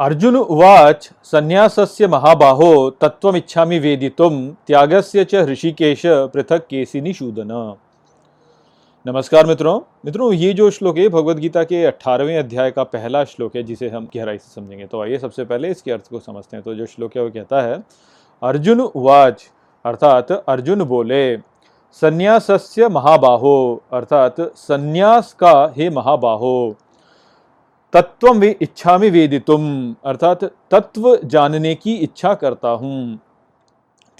अर्जुन उवाच, संन्यासस्य महाबाहो, तत्त्वमिच्छामि वेदितुं त्यागस्य च ऋषिकेश पृथक केसिनी शूदन नमस्कार मित्रों। मित्रों, ये जो श्लोक है भगवत गीता के 18वें अध्याय का पहला श्लोक है, जिसे हम गहराई से समझेंगे। तो आइए सबसे पहले इसके अर्थ को समझते हैं। तो जो श्लोक है, वो कहता है, अर्जुन उवाच, अर्थात अर्जुन बोले, संन्यासस्य महाबाहो, अर्थात संन्यास का हे महाबाहो तत्व वे इच्छा में वेदितुम। अर्थात तत्व जानने की इच्छा करता हूँ।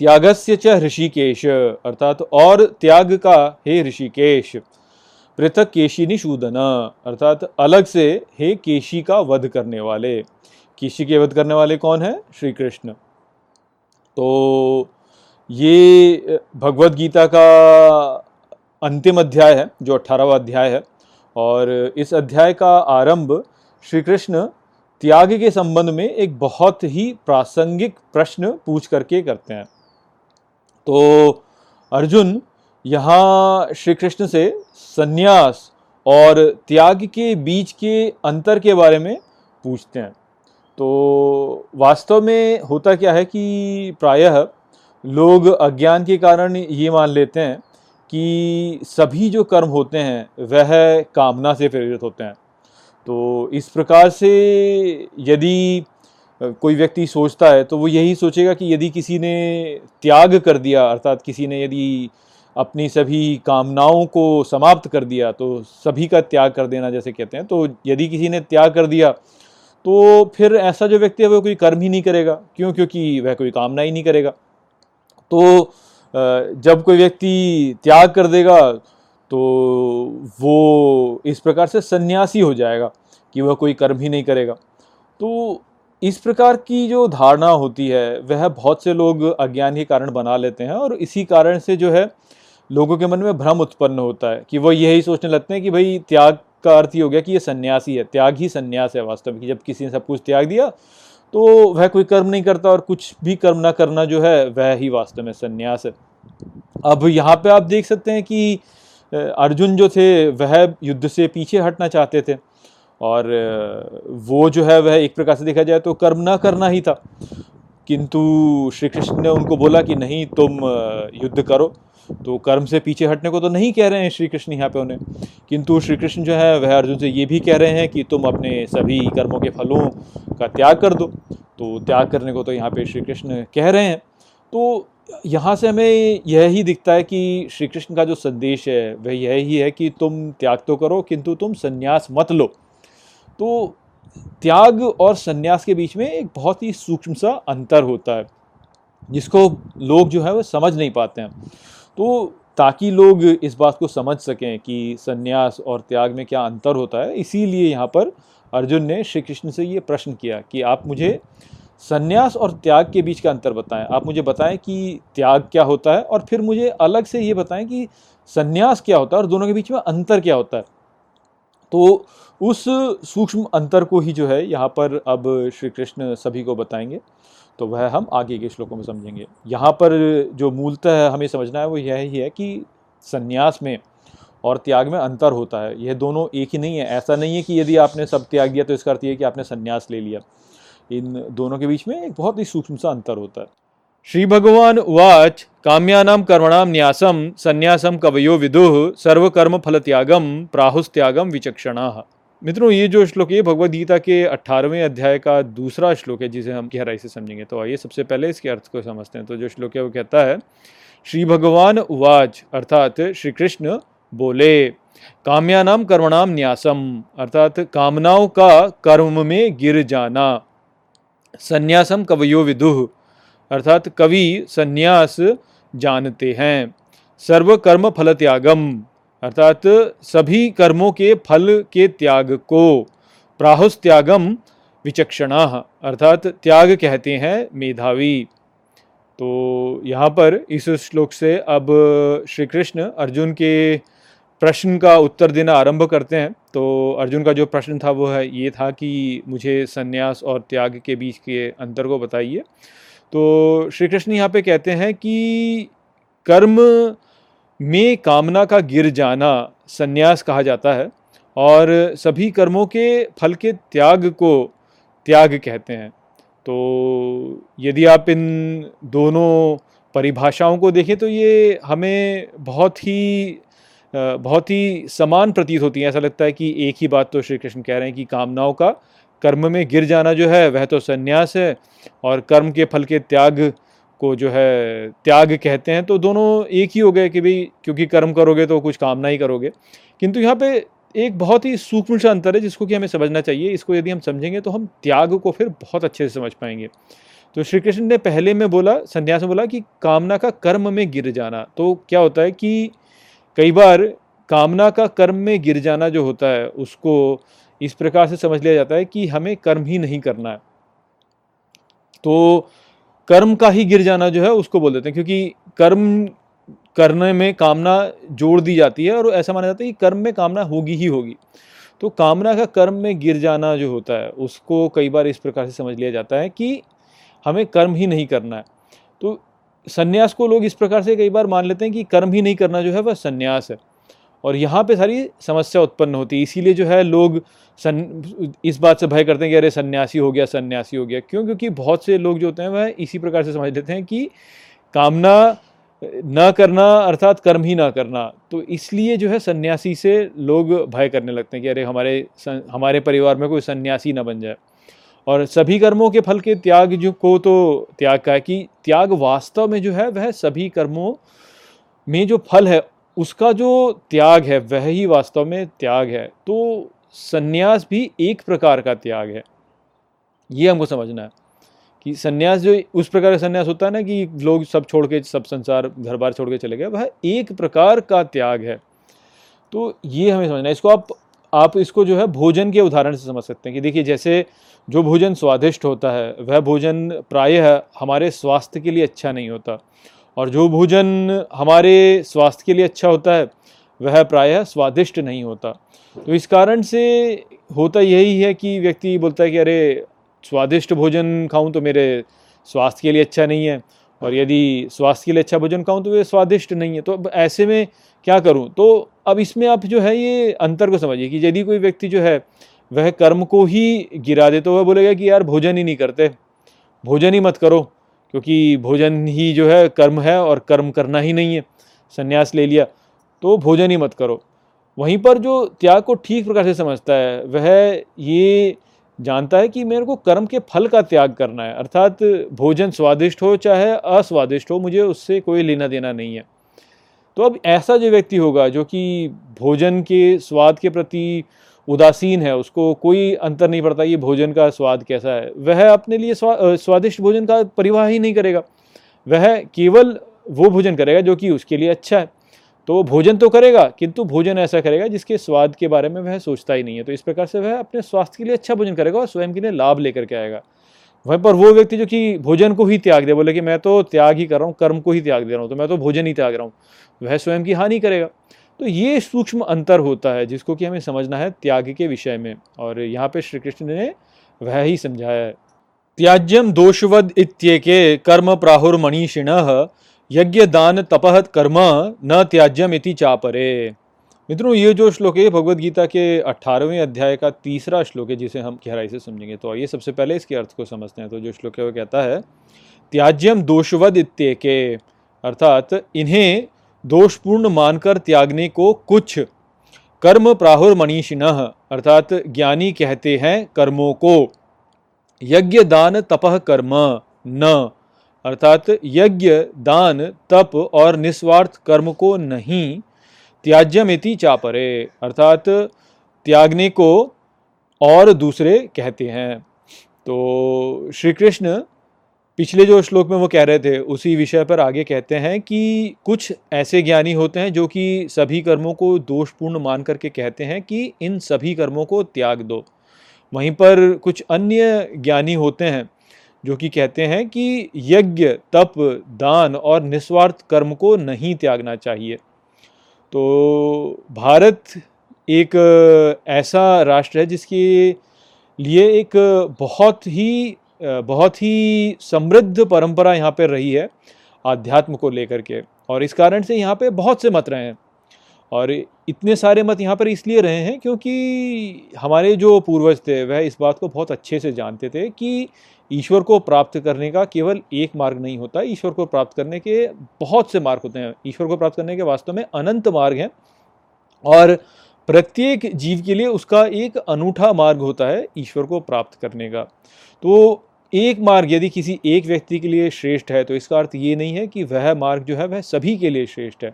त्यागस्य च ऋषिकेश अर्थात और त्याग का, हे ऋषिकेश पृथक केशी निशूदन अर्थात अलग से हे केशी का वध करने वाले। केशी के वध करने वाले कौन है? श्री कृष्ण तो ये भगवत गीता का अंतिम अध्याय है, जो अठारहवा अध्याय है, और इस अध्याय का आरंभ श्री कृष्ण त्याग के संबंध में एक बहुत ही प्रासंगिक प्रश्न पूछ करके करते हैं। तो अर्जुन, यहाँ श्री कृष्ण से संन्यास और त्याग के बीच के अंतर के बारे में पूछते हैं। तो वास्तव में होता क्या है कि प्रायः लोग अज्ञान के कारण ये मान लेते हैं कि सभी जो कर्म होते हैं, वह कामना से प्रेरित होते हैं। तो इस प्रकार से यदि कोई व्यक्ति सोचता है तो वो यही सोचेगा कि यदि किसी ने त्याग कर दिया, अर्थात किसी ने यदि अपनी सभी कामनाओं को समाप्त कर दिया तो सभी का त्याग कर देना जैसे कहते हैं तो यदि किसी ने त्याग कर दिया तो फिर ऐसा जो व्यक्ति है, वो कोई कर्म ही नहीं करेगा। क्यों? क्योंकि वह कोई कामना ही नहीं करेगा। तो जब कोई व्यक्ति त्याग कर देगा तो वो इस प्रकार से सन्यासी हो जाएगा कि वह कोई कर्म ही नहीं करेगा। तो इस प्रकार की जो धारणा होती है, वह बहुत से लोग अज्ञान के कारण बना लेते हैं और इसी कारण से जो है, लोगों के मन में भ्रम उत्पन्न होता है कि वह यही सोचने लगते हैं कि भाई त्याग का अर्थ ही हो गया कि ये सन्यासी है, त्याग ही सन्यास है वास्तव में कि जब किसी ने सब कुछ त्याग दिया तो वह कोई कर्म नहीं करता और कुछ भी कर्म ना करना जो है, वह ही वास्तव में सन्यास है। अब यहाँ पे आप देख सकते हैं कि अर्जुन जो थे, वह युद्ध से पीछे हटना चाहते थे। और वो जो है, वह एक प्रकार से देखा जाए तो कर्म ना करना ही था। किंतु श्री कृष्ण ने उनको बोला कि नहीं, तुम युद्ध करो। तो कर्म से पीछे हटने को तो नहीं कह रहे हैं श्री कृष्ण यहाँ पे उन्हें। किंतु श्री कृष्ण जो है, वह अर्जुन से ये भी कह रहे हैं कि तुम अपने सभी कर्मों के फलों का त्याग कर दो। तो त्याग करने को तो यहाँ पे श्री कृष्ण कह रहे हैं। तो यहाँ से हमें यह ही दिखता है कि श्री कृष्ण का जो संदेश है, वह यह ही है कि तुम त्याग तो करो, किंतु तुम संन्यास मत लो। तो त्याग और संन्यास के बीच में एक बहुत ही सूक्ष्म सा अंतर होता है, जिसको लोग जो है वो समझ नहीं पाते हैं। तो ताकि लोग इस बात को समझ सकें कि संन्यास और त्याग में क्या अंतर होता है, इसीलिए यहाँ पर अर्जुन ने श्री कृष्ण से ये प्रश्न किया कि आप मुझे संन्यास और त्याग के बीच का अंतर बताएँ। आप मुझे बताएँ कि त्याग क्या होता है और फिर मुझे अलग से ये बताएँ कि संन्यास क्या होता है और दोनों के बीच में अंतर क्या होता है। तो उस सूक्ष्म अंतर को ही जो है यहाँ पर अब श्री कृष्ण सभी को बताएँगे। तो वह हम आगे के श्लोकों में समझेंगे। यहाँ पर जो मूलतः हमें समझना है वो यह ही है कि संन्यास में और त्याग में अंतर होता है। यह दोनों एक ही नहीं है। ऐसा नहीं है कि यदि आपने सब त्याग दिया तो इसका अर्थ यह कि आपने संन्यास ले लिया। इन दोनों के बीच में एक बहुत ही सूक्ष्म सा अंतर होता है। श्री भगवान उवाच काम्यानाम कर्मणाम न्यासम संन्यासम कवयो विदुह सर्वकर्म फल त्यागम प्राहुस्त्यागम विचक्षणा। मित्रों, ये जो श्लोक है भगवद गीता के अठारहवें अध्याय का दूसरा श्लोक है, जिसे हम गहराई से समझेंगे। तो आइए सबसे पहले इसके अर्थ को समझते हैं। तो जो श्लोक है, वो कहता है, श्री भगवान उवाच, अर्थात श्री कृष्ण बोले काम्यानाम कर्मणाम न्यासम अर्थात कामनाओं का कर्म में गिर जाना संन्यासम कवयो विदुह अर्थात कवि संन्यास जानते हैं। सर्व कर्म फल त्यागम अर्थात सभी कर्मों के फल के त्याग को प्राहुस त्यागम विचक्षणा, अर्थात त्याग कहते हैं मेधावी। तो यहाँ पर इस श्लोक से अब श्री कृष्ण अर्जुन के प्रश्न का उत्तर देना आरंभ करते हैं। तो अर्जुन का जो प्रश्न था वो है, ये था कि मुझे संन्यास और त्याग के बीच के अंतर को बताइए। तो श्री कृष्ण यहाँ पे कहते हैं कि कर्म में कामना का गिर जाना संन्यास कहा जाता है और सभी कर्मों के फल के त्याग को त्याग कहते हैं। तो यदि आप इन दोनों परिभाषाओं को देखें तो ये हमें बहुत ही बहुत ही समान प्रतीत होती हैं। ऐसा लगता है कि एक ही बात तो श्री कृष्ण कह रहे हैं कि कामनाओं का कर्म में गिर जाना जो है, वह तो संन्यास है और कर्म के फल के त्याग को जो है, त्याग कहते हैं तो दोनों एक ही हो गए कि भाई क्योंकि कर्म करोगे तो कुछ कामना ही करोगे। किंतु यहाँ पे एक बहुत ही सूक्ष्म सा अंतर है जिसको कि हमें समझना चाहिए। इसको यदि हम समझेंगे तो हम त्याग को फिर बहुत अच्छे से समझ पाएँगे। तो श्री कृष्ण ने पहले में बोला, संन्यास में बोला कि कामना का कर्म में गिर जाना। तो क्या होता है कि कई बार कामना का कर्म में गिर जाना जो होता है, उसको इस प्रकार से समझ लिया जाता है कि हमें कर्म ही नहीं करना है। तो कर्म का ही गिर जाना जो है, उसको बोल देते हैं, क्योंकि कर्म करने में कामना जोड़ दी जाती है और ऐसा माना जाता है कि कर्म में कामना होगी ही होगी। तो कामना का कर्म में गिर जाना जो होता है, उसको कई बार इस प्रकार से समझ लिया जाता है कि हमें कर्म ही नहीं करना है। तो संन्यास को लोग इस प्रकार से कई बार मान लेते हैं कि कर्म ही नहीं करना जो है वह संन्यास है। और यहाँ पे सारी समस्या उत्पन्न होती है, इसीलिए जो है लोग सन, इस बात से भय करते हैं कि अरे सन्यासी हो गया, सन्यासी हो गया। क्यों? क्योंकि बहुत से लोग जो होते हैं वह इसी प्रकार से समझ लेते हैं कि कामना न करना अर्थात कर्म ही ना करना। तो इसलिए जो है सन्यासी से लोग भय करने लगते हैं कि अरे हमारे हमारे परिवार में कोई सन्यासी ना बन जाए। और सभी कर्मों के फल के त्याग जो को तो त्याग का है कि त्याग वास्तव में जो है, वह सभी कर्मों में जो फल है, उसका जो त्याग है, वह ही वास्तव में त्याग है। तो सन्यास भी एक प्रकार का त्याग है। ये हमको समझना है कि सन्यास जो, उस प्रकार का सन्यास होता है ना कि लोग सब छोड़ के, सब संसार घर बार छोड़ के चले गए, वह एक प्रकार का त्याग है। तो ये हमें समझना है। इसको आप आप इसको जो है भोजन के उदाहरण से समझ सकते हैं कि देखिए, जैसे जो भोजन स्वादिष्ट होता है, वह भोजन प्रायः हमारे स्वास्थ्य के लिए अच्छा नहीं होता। और जो भोजन हमारे स्वास्थ्य के लिए अच्छा होता है, वह प्रायः स्वादिष्ट नहीं होता। तो इस कारण से होता यही है कि व्यक्ति बोलता है कि, अरे, स्वादिष्ट भोजन खाऊं तो मेरे स्वास्थ्य के लिए अच्छा नहीं है। और यदि स्वास्थ्य के लिए अच्छा भोजन खाऊं तो वे स्वादिष्ट नहीं है। तो अब ऐसे में क्या करूँ? तो अब इसमें आप जो है ये अंतर को समझिए कि यदि कोई व्यक्ति जो है, वह कर्म को ही गिरा दे तो वह बोलेगा कि यार भोजन ही नहीं करते। भोजन ही मत करो, क्योंकि भोजन ही जो है कर्म है और कर्म करना ही नहीं है। संन्यास ले लिया तो भोजन ही मत करो। वहीं पर जो त्याग को ठीक प्रकार से समझता है, वह ये जानता है कि मेरे को कर्म के फल का त्याग करना है। अर्थात भोजन स्वादिष्ट हो चाहे अस्वादिष्ट हो मुझे उससे कोई लेना देना नहीं है। तो अब ऐसा जो व्यक्ति होगा जो कि भोजन के स्वाद के प्रति उदासीन है उसको कोई अंतर नहीं पड़ता ये भोजन का स्वाद कैसा है। वह अपने लिए स्वा, स्वादिष्ट भोजन का परिवाह ही नहीं करेगा। वह केवल वो भोजन करेगा जो कि उसके लिए अच्छा है। तो वो भोजन तो करेगा, किंतु भोजन ऐसा करेगा जिसके स्वाद के बारे में वह सोचता ही नहीं है। तो इस प्रकार से वह अपने स्वास्थ्य के लिए अच्छा भोजन करेगा और स्वयं के लिए लाभ लेकर के आएगा। वहीं पर वो व्यक्ति जो कि भोजन को ही त्याग दे, बोले कि मैं तो त्याग ही कर रहा हूँ, कर्म को ही त्याग दे रहा हूँ तो मैं तो भोजन ही त्याग रहा हूँ, वह स्वयं की हानि करेगा। तो ये सूक्ष्म अंतर होता है जिसको कि हमें समझना है त्याग के विषय में, और यहाँ पे श्री कृष्ण ने वह ही समझाया है। त्याज्यम दोषवद इत्येके कर्म प्राहुर्मणिषिण यज्ञ दान तपह कर्म न त्याज्यम इति चापरे। मित्रों, ये जो श्लोक है भगवत गीता के अठारहवें अध्याय का तीसरा श्लोक है, जिसे हम गहराई से समझेंगे तो आइए सबसे पहले इसके अर्थ को समझते हैं। तो जो श्लोक है, वो कहता है, त्याज्यम दोषवद इत्येके। अर्थात, इन्हें दोषपूर्ण मानकर त्यागने को कुछ कर्म प्राहुर मनीषिण अर्थात, ज्ञानी कहते हैं कर्मों को। यज्ञ दान तपह कर्म न अर्थात यज्ञ, दान, तप और निस्वार्थ कर्म को नहीं, त्याज्यमिति चापरे। अर्थात त्यागने को और दूसरे कहते हैं। तो श्री कृष्ण पिछले जो श्लोक में वो कह रहे थे, उसी विषय पर आगे कहते हैं कि कुछ ऐसे ज्ञानी होते हैं जो कि सभी कर्मों को दोषपूर्ण मान करके कहते हैं कि इन सभी कर्मों को त्याग दो। वहीं पर कुछ अन्य ज्ञानी होते हैं जो कि कहते हैं कि यज्ञ, तप, दान और निस्वार्थ कर्म को नहीं त्यागना चाहिए। तो भारत एक ऐसा राष्ट्र है जिसके लिए एक बहुत ही बहुत ही समृद्ध परंपरा यहाँ पर रही है आध्यात्म को लेकर के। और इस कारण से यहाँ पे बहुत से मत रहे हैं। और इतने सारे मत यहाँ पर इसलिए रहे हैं क्योंकि हमारे जो पूर्वज थे, वह इस बात को बहुत अच्छे से जानते थे कि ईश्वर को प्राप्त करने का केवल एक मार्ग नहीं होता। ईश्वर को प्राप्त करने के बहुत से मार्ग होते हैं। ईश्वर को प्राप्त करने के वास्तव में अनंत मार्ग हैं और प्रत्येक जीव के लिए उसका एक अनूठा मार्ग होता है ईश्वर को प्राप्त करने का। तो एक मार्ग यदि किसी एक व्यक्ति के लिए श्रेष्ठ है तो इसका अर्थ ये नहीं है कि वह मार्ग जो है, वह सभी के लिए श्रेष्ठ है।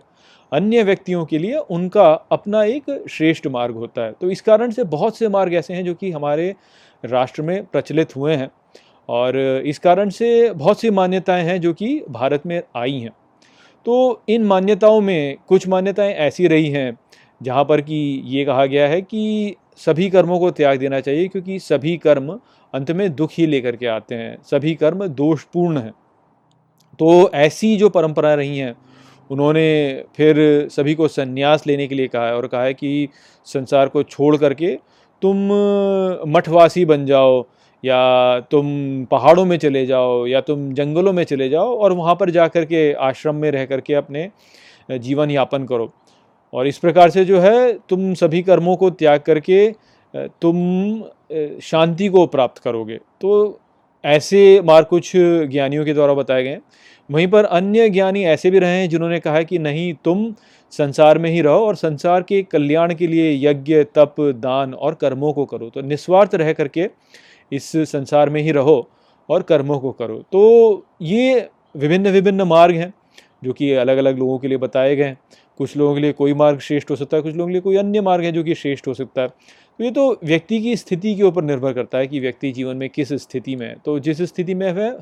अन्य व्यक्तियों के लिए उनका अपना एक श्रेष्ठ मार्ग होता है। तो इस कारण से बहुत से मार्ग ऐसे हैं जो कि हमारे राष्ट्र में प्रचलित हुए हैं और इस कारण से बहुत सी मान्यताएँ हैं जो कि भारत में आई हैं। तो इन मान्यताओं में कुछ मान्यताएँ ऐसी रही हैं जहाँ पर कि ये कहा गया है कि सभी कर्मों को त्याग देना चाहिए क्योंकि सभी कर्म अंत में दुख ही लेकर के आते हैं, सभी कर्म दोषपूर्ण हैं। तो ऐसी जो परंपराएँ रही हैं उन्होंने फिर सभी को संन्यास लेने के लिए कहा है और कहा है कि संसार को छोड़ करके तुम मठवासी बन जाओ या तुम पहाड़ों में चले जाओ या तुम जंगलों में चले जाओ और वहाँ पर जा कर के आश्रम में रह करके अपने जीवन यापन करो। और इस प्रकार से जो है तुम सभी कर्मों को त्याग करके तुम शांति को प्राप्त करोगे। तो ऐसे मार्ग कुछ ज्ञानियों के द्वारा बताए गए वहीं पर अन्य ज्ञानी ऐसे भी रहे हैं जिन्होंने कहा है कि नहीं, तुम संसार में ही रहो और संसार के कल्याण के लिए यज्ञ, तप, दान और कर्मों को करो। तो निस्वार्थ रह करके इस संसार में ही रहो और कर्मों को करो। तो ये विभिन्न विभिन्न मार्ग हैं जो कि अलग अलग लोगों के लिए बताए गए हैं। कुछ लोगों के लिए कोई मार्ग श्रेष्ठ हो सकता है, कुछ लोगों के लिए कोई अन्य मार्ग है जो कि श्रेष्ठ हो सकता है। ये तो व्यक्ति की स्थिति के ऊपर निर्भर करता है कि व्यक्ति जीवन में किस स्थिति में है। तो जिस स्थिति में वह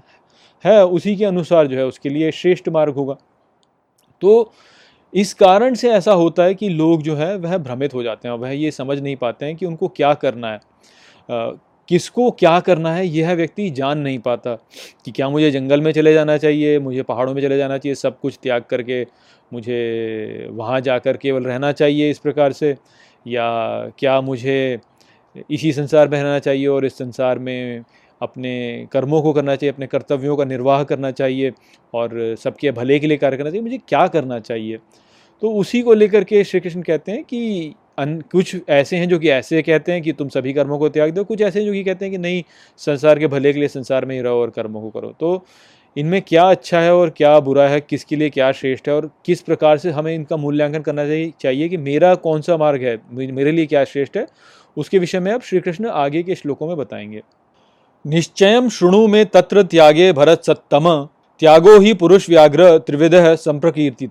है, उसी के अनुसार जो है उसके लिए श्रेष्ठ मार्ग होगा। तो इस कारण से ऐसा होता है कि लोग जो है, वह भ्रमित हो जाते हैं वह ये समझ नहीं पाते हैं कि उनको क्या करना है। किसको क्या करना है, यह व्यक्ति जान नहीं पाता कि क्या मुझे जंगल में चले जाना चाहिए, मुझे पहाड़ों में चले जाना चाहिए, सब कुछ त्याग करके मुझे वहाँ जाकर केवल रहना चाहिए इस प्रकार से। या क्या मुझे इसी संसार में रहना चाहिए और इस संसार में अपने कर्मों को करना चाहिए, अपने कर्तव्यों का निर्वाह करना चाहिए और सबके भले के लिए कार्य करना चाहिए, मुझे क्या करना चाहिए? तो उसी को लेकर के श्री कृष्ण कहते हैं कि अन, कुछ ऐसे हैं जो कि ऐसे कहते हैं कि तुम सभी कर्मों को त्याग दो, कुछ ऐसे हैं जो कि कहते हैं कि नहीं, संसार के भले के लिए संसार में ही रहो और कर्मों को करो। तो इनमें क्या अच्छा है और क्या बुरा है, किसके लिए क्या श्रेष्ठ है और किस प्रकार से हमें इनका मूल्यांकन करना चाहिए कि मेरा कौन सा मार्ग है मेरे लिए क्या श्रेष्ठ है, उसके विषय में अब श्री कृष्ण आगे के श्लोकों में बताएँगे। निश्चय शुणु में तत्र त्यागे भरत सत्तम, त्यागो ही पुरुष व्याघ्र त्रिविध संप्रकीर्ति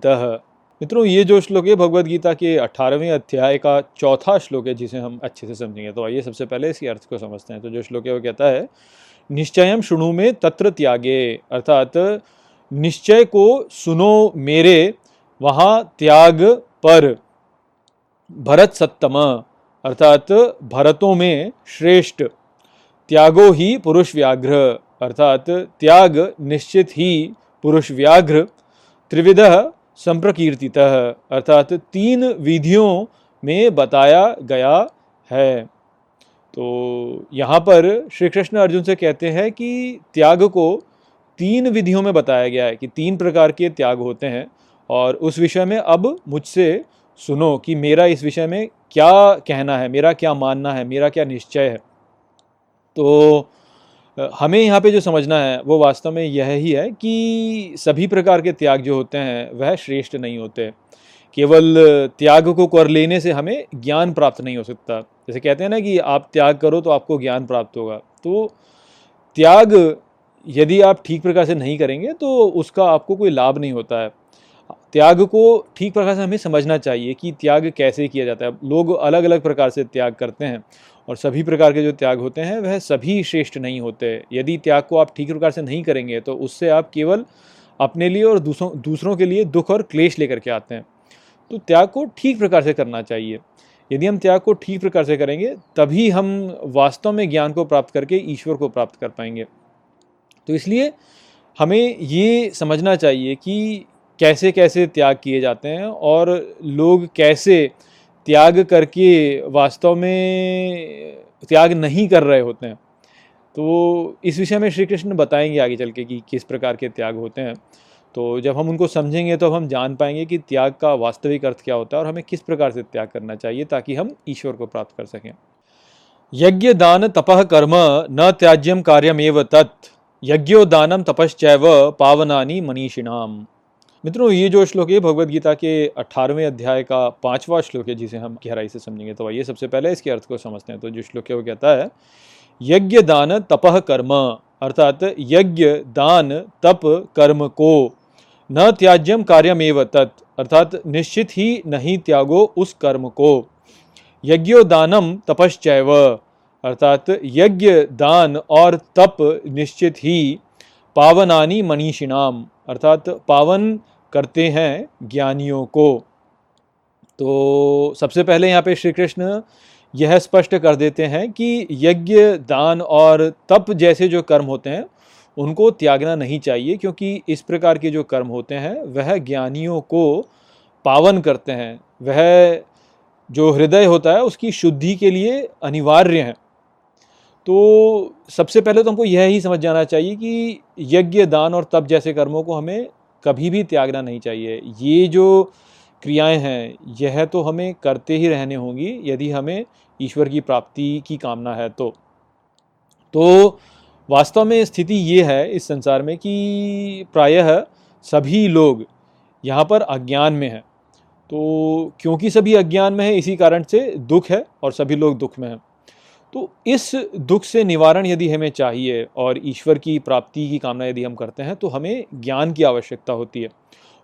मित्रों, ये जो श्लोक है, भगवद गीता के अठारहवें अध्याय का चौथा श्लोक है, जिसे हम अच्छे से समझेंगे। तो आइए सबसे पहले इसके अर्थ को समझते हैं। तो जो श्लोक है, वो कहता है निश्चयम शुणु में तत्र त्यागे। अर्थात निश्चय को सुनो मेरे, वहाँ त्याग पर। भरत सत्तम। अर्थात भरतों में श्रेष्ठ। त्यागो ही पुरुष व्याघ्र। अर्थात त्याग निश्चित ही पुरुष व्याघ्र। त्रिविध संप्रकीर्तित। अर्थात तीन विधियों में बताया गया है। तो यहाँ पर श्री कृष्ण अर्जुन से कहते हैं कि त्याग को तीन विधियों में बताया गया है कि तीन प्रकार के त्याग होते हैं और उस विषय में अब मुझसे सुनो कि मेरा इस विषय में क्या कहना है, मेरा क्या मानना है, मेरा क्या निश्चय है। तो हमें यहाँ पे जो समझना है, वो वास्तव में यह ही है कि सभी प्रकार के त्याग जो होते हैं, वह श्रेष्ठ नहीं होते। केवल त्याग को कर लेने से हमें ज्ञान प्राप्त नहीं हो सकता। जैसे कहते हैं ना कि आप त्याग करो तो आपको ज्ञान प्राप्त होगा। तो त्याग यदि आप ठीक प्रकार से नहीं करेंगे तो उसका आपको कोई लाभ नहीं होता है। त्याग को ठीक प्रकार से हमें समझना चाहिए कि त्याग कैसे किया जाता है। लोग अलग अलग प्रकार से त्याग करते हैं और सभी प्रकार के जो त्याग होते हैं वह सभी श्रेष्ठ नहीं होते। यदि त्याग को आप ठीक प्रकार से नहीं करेंगे तो उससे आप केवल अपने लिए और दूसरों दूसरों के लिए दुख और क्लेश लेकर के आते हैं। तो त्याग को ठीक प्रकार से करना चाहिए। यदि हम त्याग को ठीक प्रकार से करेंगे, तभी हम वास्तव में ज्ञान को प्राप्त करके ईश्वर को प्राप्त कर पाएँगे। तो इसलिए हमें ये समझना चाहिए कि कैसे कैसे त्याग किए जाते हैं और लोग कैसे त्याग करके वास्तव में त्याग नहीं कर रहे होते हैं। तो इस विषय में श्री कृष्ण बताएँगे आगे चल के कि किस प्रकार के त्याग होते हैं। तो जब हम उनको समझेंगे तो हम जान पाएँगे कि त्याग का वास्तविक अर्थ क्या होता है और हमें किस प्रकार से त्याग करना चाहिए ताकि हम ईश्वर को प्राप्त कर सकें। यज्ञ दान तपह कर्म न त्याज्यम कार्यमेव तत्। यज्ञो दानम तपश्चैव पावनानी मनीषिणाम। मित्रों, ये जो श्लोक है भगवत गीता के अठारहवें अध्याय का पांचवा श्लोक है, जिसे हम गहराई से समझेंगे तो आइए सबसे पहले इसके अर्थ को समझते हैं। तो जो श्लोक है, वो कहता है, यज्ञ दान तपह कर्म, अर्थात यज्ञ दान तप कर्म को न त्याज्यम कार्यमेव तत्, अर्थात निश्चित ही नहीं त्यागो उस कर्म को। यज्ञो दानम तपश्चैव, अर्थात यज्ञ, दान और तप निश्चित ही पावनानी मनीषिणाम, अर्थात पावन करते हैं ज्ञानियों को। तो सबसे पहले यहाँ पे श्री कृष्ण यह स्पष्ट कर देते हैं कि यज्ञ, दान और तप जैसे जो कर्म होते हैं उनको त्यागना नहीं चाहिए, क्योंकि इस प्रकार के जो कर्म होते हैं, वह ज्ञानियों को पावन करते हैं। वह जो हृदय होता है, उसकी शुद्धि के लिए अनिवार्य हैं। तो सबसे पहले तो हमको यह ही समझ जाना चाहिए कि यज्ञ, दान और तप जैसे कर्मों को हमें कभी भी त्यागना नहीं चाहिए। ये जो क्रियाएँ हैं, यह तो हमें करते ही रहने होंगी, यदि हमें ईश्वर की प्राप्ति की कामना है तो। तो वास्तव में स्थिति ये है इस संसार में कि प्रायः सभी लोग यहाँ पर अज्ञान में हैं। तो क्योंकि सभी अज्ञान में है, इसी कारण से दुख है और सभी लोग दुख में हैं। तो इस दुख से निवारण यदि हमें चाहिए और ईश्वर की प्राप्ति की कामना यदि हम करते हैं तो हमें ज्ञान की आवश्यकता होती है।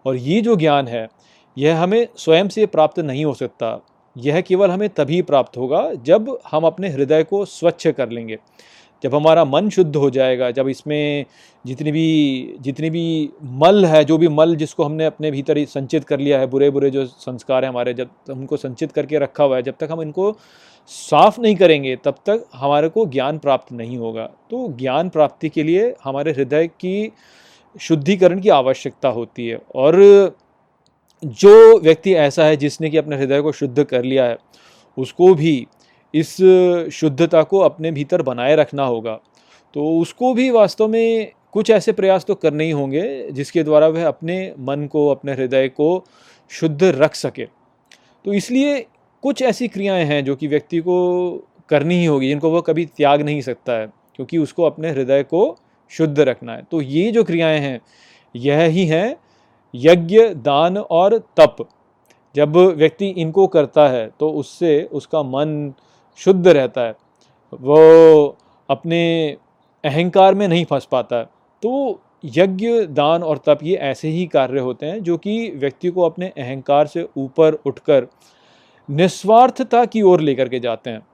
और ये जो ज्ञान है, यह हमें स्वयं से प्राप्त नहीं हो सकता। यह केवल हमें तभी प्राप्त होगा जब हम अपने हृदय को स्वच्छ कर लेंगे। जब हमारा मन शुद्ध हो जाएगा, जब इसमें जितनी भी जितनी भी मल है, जो भी मल जिसको हमने अपने भीतर ही संचित कर लिया है बुरे बुरे जो संस्कार हैं हमारे, जब उनको संचित करके रखा हुआ है, जब तक हम इनको साफ़ नहीं करेंगे, तब तक हमारे को ज्ञान प्राप्त नहीं होगा। तो ज्ञान प्राप्ति के लिए हमारे हृदय की शुद्धिकरण की आवश्यकता होती है। और जो व्यक्ति ऐसा है जिसने कि अपने हृदय को शुद्ध कर लिया है, उसको भी इस शुद्धता को अपने भीतर बनाए रखना होगा। तो उसको भी वास्तव में कुछ ऐसे प्रयास तो करने ही होंगे, जिसके द्वारा वह अपने मन को, अपने हृदय को शुद्ध रख सके। तो इसलिए कुछ ऐसी क्रियाएँ हैं जो कि व्यक्ति को करनी ही होगी, जिनको वह कभी त्याग नहीं सकता है, क्योंकि उसको अपने हृदय को शुद्ध रखना है। तो ये जो क्रियाएँ हैं, यह ही हैं यज्ञ, दान और तप। जब व्यक्ति इनको करता है तो उससे उसका मन शुद्ध रहता है, वो अपने अहंकार में नहीं फंस पाता है। तो यज्ञ, दान और तप ये ऐसे ही कार्य होते हैं जो कि व्यक्ति को अपने अहंकार से ऊपर उठकर निस्वार्थता की ओर लेकर के जाते हैं।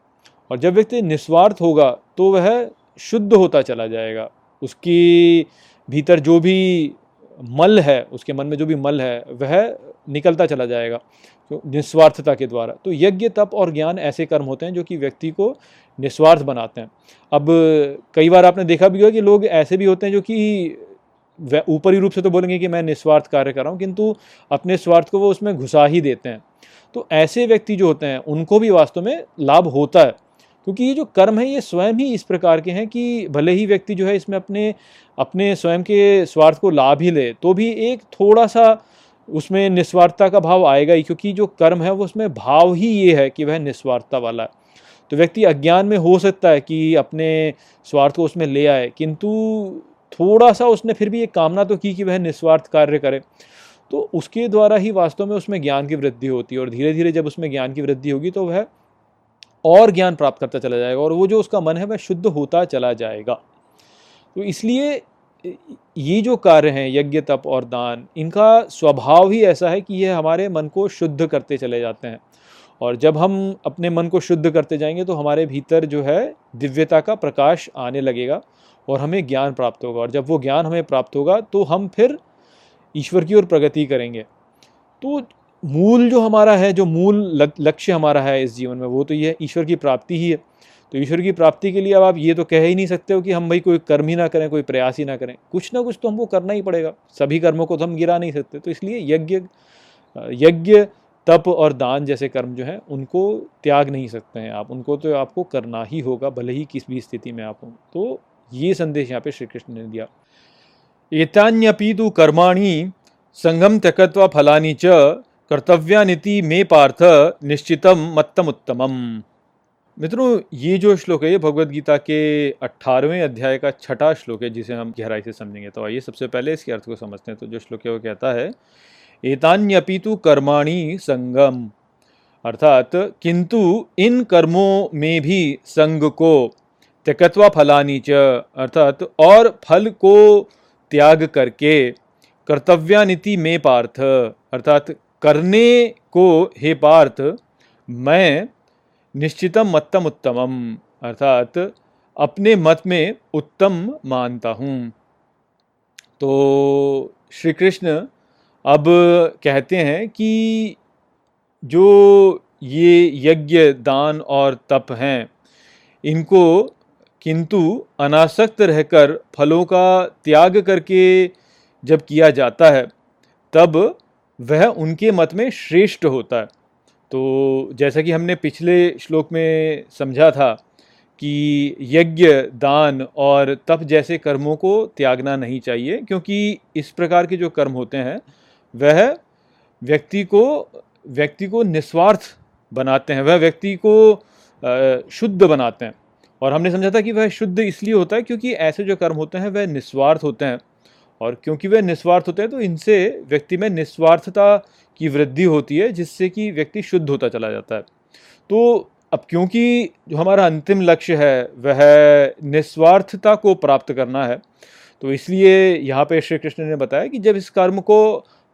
और जब व्यक्ति निस्वार्थ होगा तो वह शुद्ध होता चला जाएगा। उसकी भीतर जो भी मल है, उसके मन में जो भी मल है, वह निकलता चला जाएगा तो निस्वार्थता के द्वारा। तो यज्ञ, तप और ज्ञान ऐसे कर्म होते हैं जो कि व्यक्ति को निस्वार्थ बनाते हैं। अब कई बार आपने देखा भी होगा कि लोग ऐसे भी होते हैं जो कि ऊपरी रूप से तो बोलेंगे कि मैं निस्वार्थ कार्य कर रहा हूँ, किंतु अपने स्वार्थ को वो उसमें घुसा ही देते हैं। तो ऐसे व्यक्ति जो होते हैं, उनको भी वास्तव में लाभ होता है। क्योंकि ये जो कर्म है, ये स्वयं ही इस प्रकार के हैं कि भले ही व्यक्ति जो है इसमें अपने अपने स्वयं के स्वार्थ को लाभ ही ले तो भी एक थोड़ा सा उसमें निस्वार्थता का भाव आएगा ही, क्योंकि जो कर्म है, वो उसमें भाव ही ये है कि वह निस्वार्थता वाला है। तो व्यक्ति अज्ञान में हो सकता है कि अपने स्वार्थ को उसमें ले आए, किंतु थोड़ा सा उसने फिर भी एक कामना तो की कि वह निस्वार्थ कार्य करे। तो उसके द्वारा ही वास्तव में उसमें ज्ञान की वृद्धि होती है, और धीरे धीरे जब उसमें ज्ञान की वृद्धि होगी तो वह और ज्ञान प्राप्त करता चला जाएगा और वो जो उसका मन है वह शुद्ध होता चला जाएगा। तो इसलिए ये जो कार्य हैं, यज्ञ, तप और दान, इनका स्वभाव ही ऐसा है कि ये हमारे मन को शुद्ध करते चले जाते हैं। और जब हम अपने मन को शुद्ध करते जाएँगे तो हमारे भीतर जो है दिव्यता का प्रकाश आने लगेगा और हमें ज्ञान प्राप्त होगा। और जब वो ज्ञान हमें प्राप्त होगा तो हम फिर ईश्वर की ओर प्रगति करेंगे। तो मूल जो हमारा है, जो मूल लक्ष्य हमारा है इस जीवन में, वो तो ये ईश्वर की प्राप्ति ही है। तो ईश्वर की प्राप्ति के लिए अब आप ये तो कह ही नहीं सकते हो कि हम भाई कोई कर्म ही ना करें, कोई प्रयास ही ना करें। कुछ ना कुछ तो हमको करना ही पड़ेगा, सभी कर्मों को तो हम गिरा नहीं सकते। तो इसलिए यज्ञ यज्ञ, तप और दान जैसे कर्म जो हैं, उनको त्याग नहीं सकते हैं आप, उनको तो आपको करना ही होगा, भले ही किस भी स्थिति में आप हों। तो ये संदेश यहाँ पे श्री कृष्ण ने दिया। एतान्यपि तो कर्माणी संगम त्यक्त्वा फलानी च कर्तव्यानिति मे पार्थ निश्चितम मत्तम उत्तमम मित्रों, ये जो श्लोक है, ये भगवत गीता के अट्ठारहवें अध्याय का छठा श्लोक है, जिसे हम गहराई से समझेंगे। तो आइए सबसे पहले इसके अर्थ को समझते हैं। तो जो श्लोक है, वो कहता है, एतान्यपि तो कर्माणी संगम। अर्थात किंतु इन कर्मों में भी संग को त्यक्त्वा फलानी च। अर्थात, और फल को त्याग करके कर्तव्यानिति में पार्थ। अर्थात करने को, हे पार्थ, मैं निश्चितम मत्तम उत्तमम, अर्थात अपने मत में उत्तम मानता हूँ। तो श्री कृष्ण अब कहते हैं कि जो ये यज्ञ, दान और तप हैं, इनको किंतु अनासक्त रहकर फलों का त्याग करके जब किया जाता है, तब वह उनके मत में श्रेष्ठ होता है। तो जैसा कि हमने पिछले श्लोक में समझा था कि यज्ञ, दान और तप जैसे कर्मों को त्यागना नहीं चाहिए, क्योंकि इस प्रकार के जो कर्म होते हैं, वह व्यक्ति को व्यक्ति को निस्वार्थ बनाते हैं, वह व्यक्ति को शुद्ध बनाते हैं। और हमने समझा था कि वह शुद्ध इसलिए होता है क्योंकि ऐसे जो कर्म होते हैं, वह निस्वार्थ होते हैं। और क्योंकि वह निस्वार्थ होते हैं तो इनसे व्यक्ति में निस्वार्थता की वृद्धि होती है, जिससे कि व्यक्ति शुद्ध होता चला जाता है। तो अब क्योंकि जो हमारा अंतिम लक्ष्य है, वह निस्वार्थता को प्राप्त करना है तो इसलिए यहाँ पे श्री कृष्ण ने बताया कि जब इस कर्म को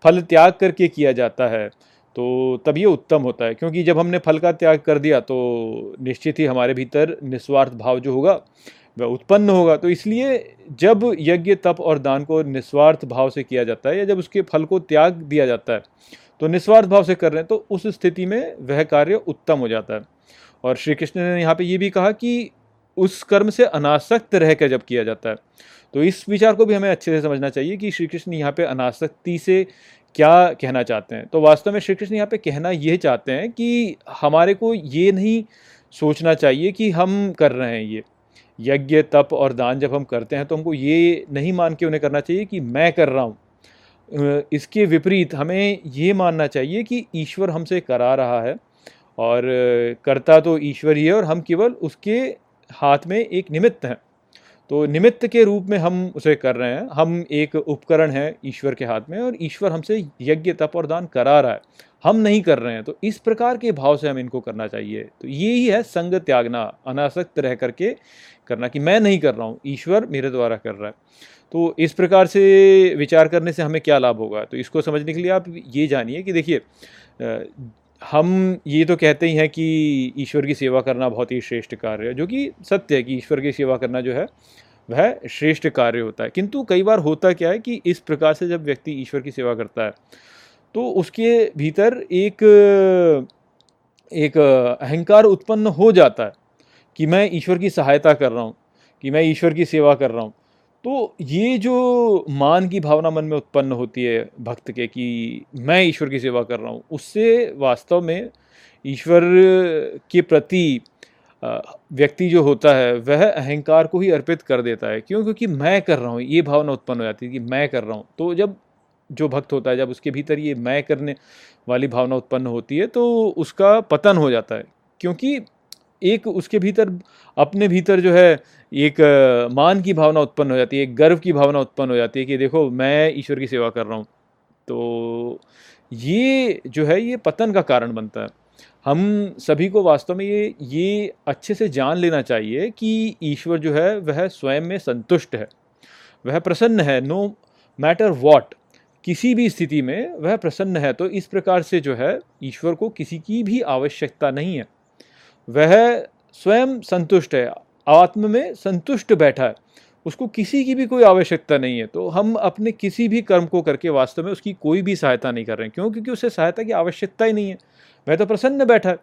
फल त्याग करके किया जाता है तो तब ये उत्तम होता है। क्योंकि जब हमने फल का त्याग कर दिया तो निश्चित ही हमारे भीतर निस्वार्थ भाव जो होगा वह उत्पन्न होगा। तो इसलिए जब यज्ञ, तप और दान को निस्वार्थ भाव से किया जाता है या जब उसके फल को त्याग दिया जाता है तो निस्वार्थ भाव से कर रहे हैं तो उस स्थिति में वह कार्य उत्तम हो जाता है। और श्री कृष्ण ने यहाँ पे ये भी कहा कि उस कर्म से अनासक्त रह कर जब किया जाता है तो इस विचार को भी हमें अच्छे से समझना चाहिए कि श्री कृष्ण यहाँ पे अनासक्ति से क्या कहना चाहते हैं। तो वास्तव में श्री कृष्ण यहाँ पे कहना ये चाहते हैं कि हमारे को ये नहीं सोचना चाहिए कि हम कर रहे हैं ये। यज्ञ, तप और दान जब हम करते हैं तो हमको ये नहीं मान के उन्हें करना चाहिए कि मैं कर रहा हूँ। इसके विपरीत हमें ये मानना चाहिए कि ईश्वर हमसे करा रहा है और करता तो ईश्वर ही है और हम केवल उसके हाथ में एक निमित्त हैं। तो निमित्त के रूप में हम उसे कर रहे हैं। हम एक उपकरण है ईश्वर के हाथ में और ईश्वर हमसे यज्ञ, तप और दान करा रहा है। हम नहीं कर रहे हैं तो इस प्रकार के भाव से हम इनको करना चाहिए। तो ये ही है संग त्यागना अनासक्त रह करके करना कि मैं नहीं कर रहा हूँ, ईश्वर मेरे द्वारा कर रहा है। तो इस प्रकार से विचार करने से हमें क्या लाभ होगा? तो इसको समझने के लिए आप ये जानिए कि देखिए हम ये तो कहते ही हैं कि ईश्वर की सेवा करना बहुत ही श्रेष्ठ कार्य है, जो कि सत्य है कि ईश्वर की सेवा करना जो है, वह श्रेष्ठ कार्य होता है। किंतु कई बार होता क्या है कि इस प्रकार से जब व्यक्ति ईश्वर की सेवा करता है तो उसके भीतर एक एक अहंकार उत्पन्न हो जाता है। कि मैं ईश्वर की सहायता कर रहा हूँ, कि मैं ईश्वर की सेवा कर रहा हूँ। तो ये जो मान की भावना मन में उत्पन्न होती है भक्त के कि मैं ईश्वर की सेवा कर रहा हूँ, उससे वास्तव में ईश्वर के प्रति व्यक्ति जो होता है, वह अहंकार को ही अर्पित कर देता है। क्यों? क्योंकि मैं कर रहा हूँ, ये भावना उत्पन्न हो जाती है कि मैं कर रहा हूँ। तो जब जो भक्त होता है, जब उसके भीतर ये मैं करने वाली भावना उत्पन्न होती है तो उसका पतन हो जाता है। क्योंकि एक उसके भीतर, अपने भीतर जो है, एक मान की भावना उत्पन्न हो जाती है, एक गर्व की भावना उत्पन्न हो जाती है कि देखो, मैं ईश्वर की सेवा कर रहा हूँ। तो ये जो है, ये पतन का कारण बनता है। हम सभी को वास्तव में ये ये अच्छे से जान लेना चाहिए कि ईश्वर जो है, वह स्वयं में संतुष्ट है। वह प्रसन्न है नो मैटर वॉट किसी भी स्थिति में वह प्रसन्न है तो इस प्रकार से जो है, ईश्वर को किसी की भी आवश्यकता नहीं है। वह स्वयं संतुष्ट है, आत्म में संतुष्ट बैठा है। उसको किसी की भी कोई आवश्यकता नहीं है। तो हम अपने किसी भी कर्म को करके वास्तव में उसकी कोई भी सहायता नहीं कर रहे हैं। क्यों? क्योंकि उसे सहायता की आवश्यकता ही नहीं है। वह तो प्रसन्न बैठा है।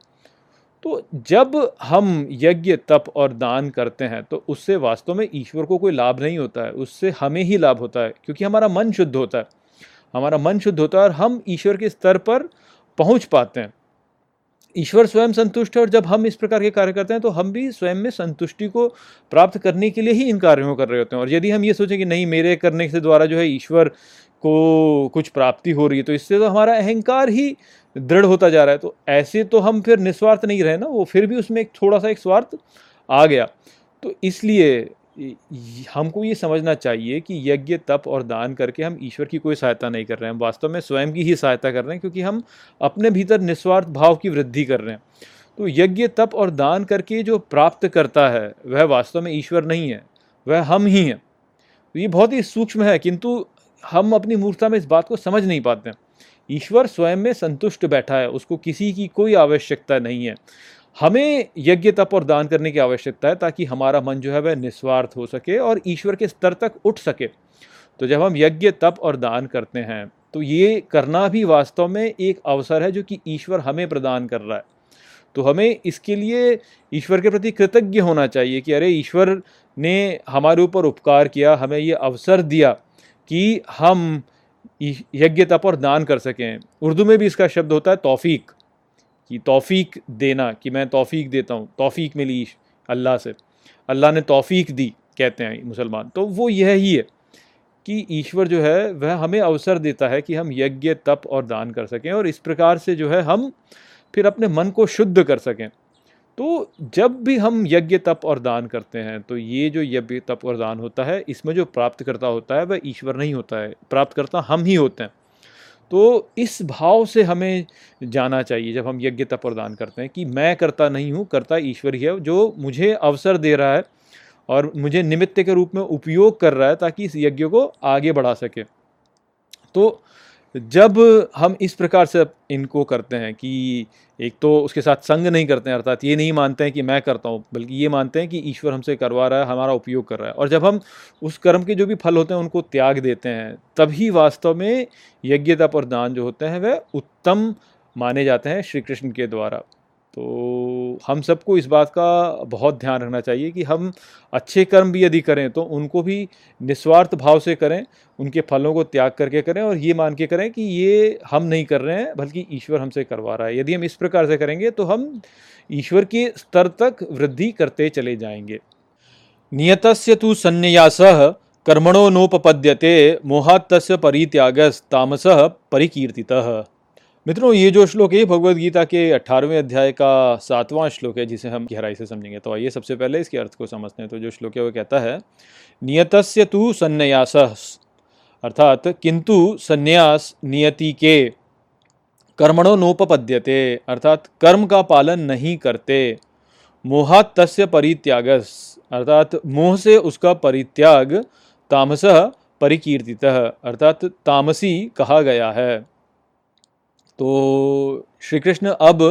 तो जब हम यज्ञ, तप और दान करते हैं तो उससे वास्तव में ईश्वर को कोई लाभ नहीं होता है। उससे हमें ही लाभ होता है, क्योंकि हमारा मन शुद्ध होता है। हमारा मन शुद्ध होता है और हम ईश्वर के स्तर पर पहुँच पाते हैं। ईश्वर स्वयं संतुष्ट है और जब हम इस प्रकार के कार्य करते हैं तो हम भी स्वयं में संतुष्टि को प्राप्त करने के लिए ही इन कार्यों कर रहे होते हैं। और यदि हम ये सोचें कि नहीं, मेरे करने के द्वारा जो है ईश्वर को कुछ प्राप्ति हो रही है तो इससे तो हमारा अहंकार ही दृढ़ होता जा रहा है। तो ऐसे तो हम फिर निस्वार्थ नहीं रहे ना, वो फिर भी उसमें एक थोड़ा सा एक स्वार्थ आ गया। तो इसलिए हमको ये समझना चाहिए कि यज्ञ, तप और दान करके हम ईश्वर की कोई सहायता नहीं कर रहे हैं। हम वास्तव में स्वयं की ही सहायता कर रहे हैं क्योंकि हम अपने भीतर निस्वार्थ भाव की वृद्धि कर रहे हैं। तो यज्ञ, तप और दान करके जो प्राप्त करता है, वह वास्तव में ईश्वर नहीं है, वह हम ही हैं। तो ये बहुत ही सूक्ष्म है, किंतु हम अपनी मूर्खता में इस बात को समझ नहीं पाते ईश्वर स्वयं में संतुष्ट बैठा है, उसको किसी की कोई आवश्यकता नहीं है। हमें यज्ञ तप और दान करने की आवश्यकता है ताकि हमारा मन जो है वह निस्वार्थ हो सके और ईश्वर के स्तर तक उठ सके। तो जब हम यज्ञ, तप और दान करते हैं तो ये करना भी वास्तव में एक अवसर है जो कि ईश्वर हमें प्रदान कर रहा है। तो हमें इसके लिए ईश्वर के प्रति कृतज्ञ होना चाहिए कि अरे, ईश्वर ने हमारे ऊपर उपकार किया, हमें ये अवसर दिया कि हम यज्ञ, तप और दान कर सकें। उर्दू में भी इसका शब्द होता है तौफीक। कि तौफीक देना, कि मैं तौफीक देता हूँ, तौफीक मिली अल्लाह से। अल्लाह ने तौफीक दी, कहते हैं मुसलमान। तो वो यह ही है कि ईश्वर जो है, वह हमें अवसर देता है कि हम यज्ञ, तप और दान कर सकें और इस प्रकार से जो है, हम फिर अपने मन को शुद्ध कर सकें। तो जब भी हम यज्ञ, तप और दान करते हैं तो ये जो यज्ञ, तप और दान होता है, इसमें जो प्राप्त करता होता है, वह ईश्वर नहीं होता है। प्राप्त करता हम ही होते हैं। तो इस भाव से हमें जाना चाहिए, जब हम यज्ञता प्रदान करते हैं कि मैं करता नहीं हूँ, करता ईश्वर ही है, जो मुझे अवसर दे रहा है और मुझे निमित्त के रूप में उपयोग कर रहा है ताकि इस यज्ञ को आगे बढ़ा सके। तो जब हम इस प्रकार से इनको करते हैं कि एक तो उसके साथ संग नहीं करते हैं, अर्थात ये नहीं मानते हैं कि मैं करता हूँ, बल्कि ये मानते हैं कि ईश्वर हमसे करवा रहा है, हमारा उपयोग कर रहा है। और जब हम उस कर्म के जो भी फल होते हैं, उनको त्याग देते हैं, तभी वास्तव में यज्ञता तप और दान जो होते हैं, वह उत्तम माने जाते हैं श्री कृष्ण के द्वारा। तो हम सबको इस बात का बहुत ध्यान रखना चाहिए कि हम अच्छे कर्म भी यदि करें तो उनको भी निस्वार्थ भाव से करें, उनके फलों को त्याग करके करें और ये मान के करें कि ये हम नहीं कर रहे हैं, बल्कि ईश्वर हमसे करवा रहा है। यदि हम इस प्रकार से करेंगे तो हम ईश्वर के स्तर तक वृद्धि करते चले जाएँगे। नियतस्य तु संन्यास कर्मणो नोपपद्यते परित्यागस तामस परिकीर्तितः। मित्रों, ये जो श्लोक है भगवत गीता के अठारहवें अध्याय का सातवां श्लोक है, जिसे हम गहराई से समझेंगे। तो आइए सबसे पहले इसके अर्थ को समझते हैं। तो जो श्लोक है, वो कहता है, नियतस्य तु संन्यास अर्थात, किंतु संन्यास नियति के, कर्मणों नोपपद्यते अर्थात, कर्म का पालन नहीं करते, मोहात तस्य परित्यागस अर्थात, मोह से उसका परित्याग तामस परिकीर्तित अर्थात, तामसी कहा गया है तो श्री कृष्ण अब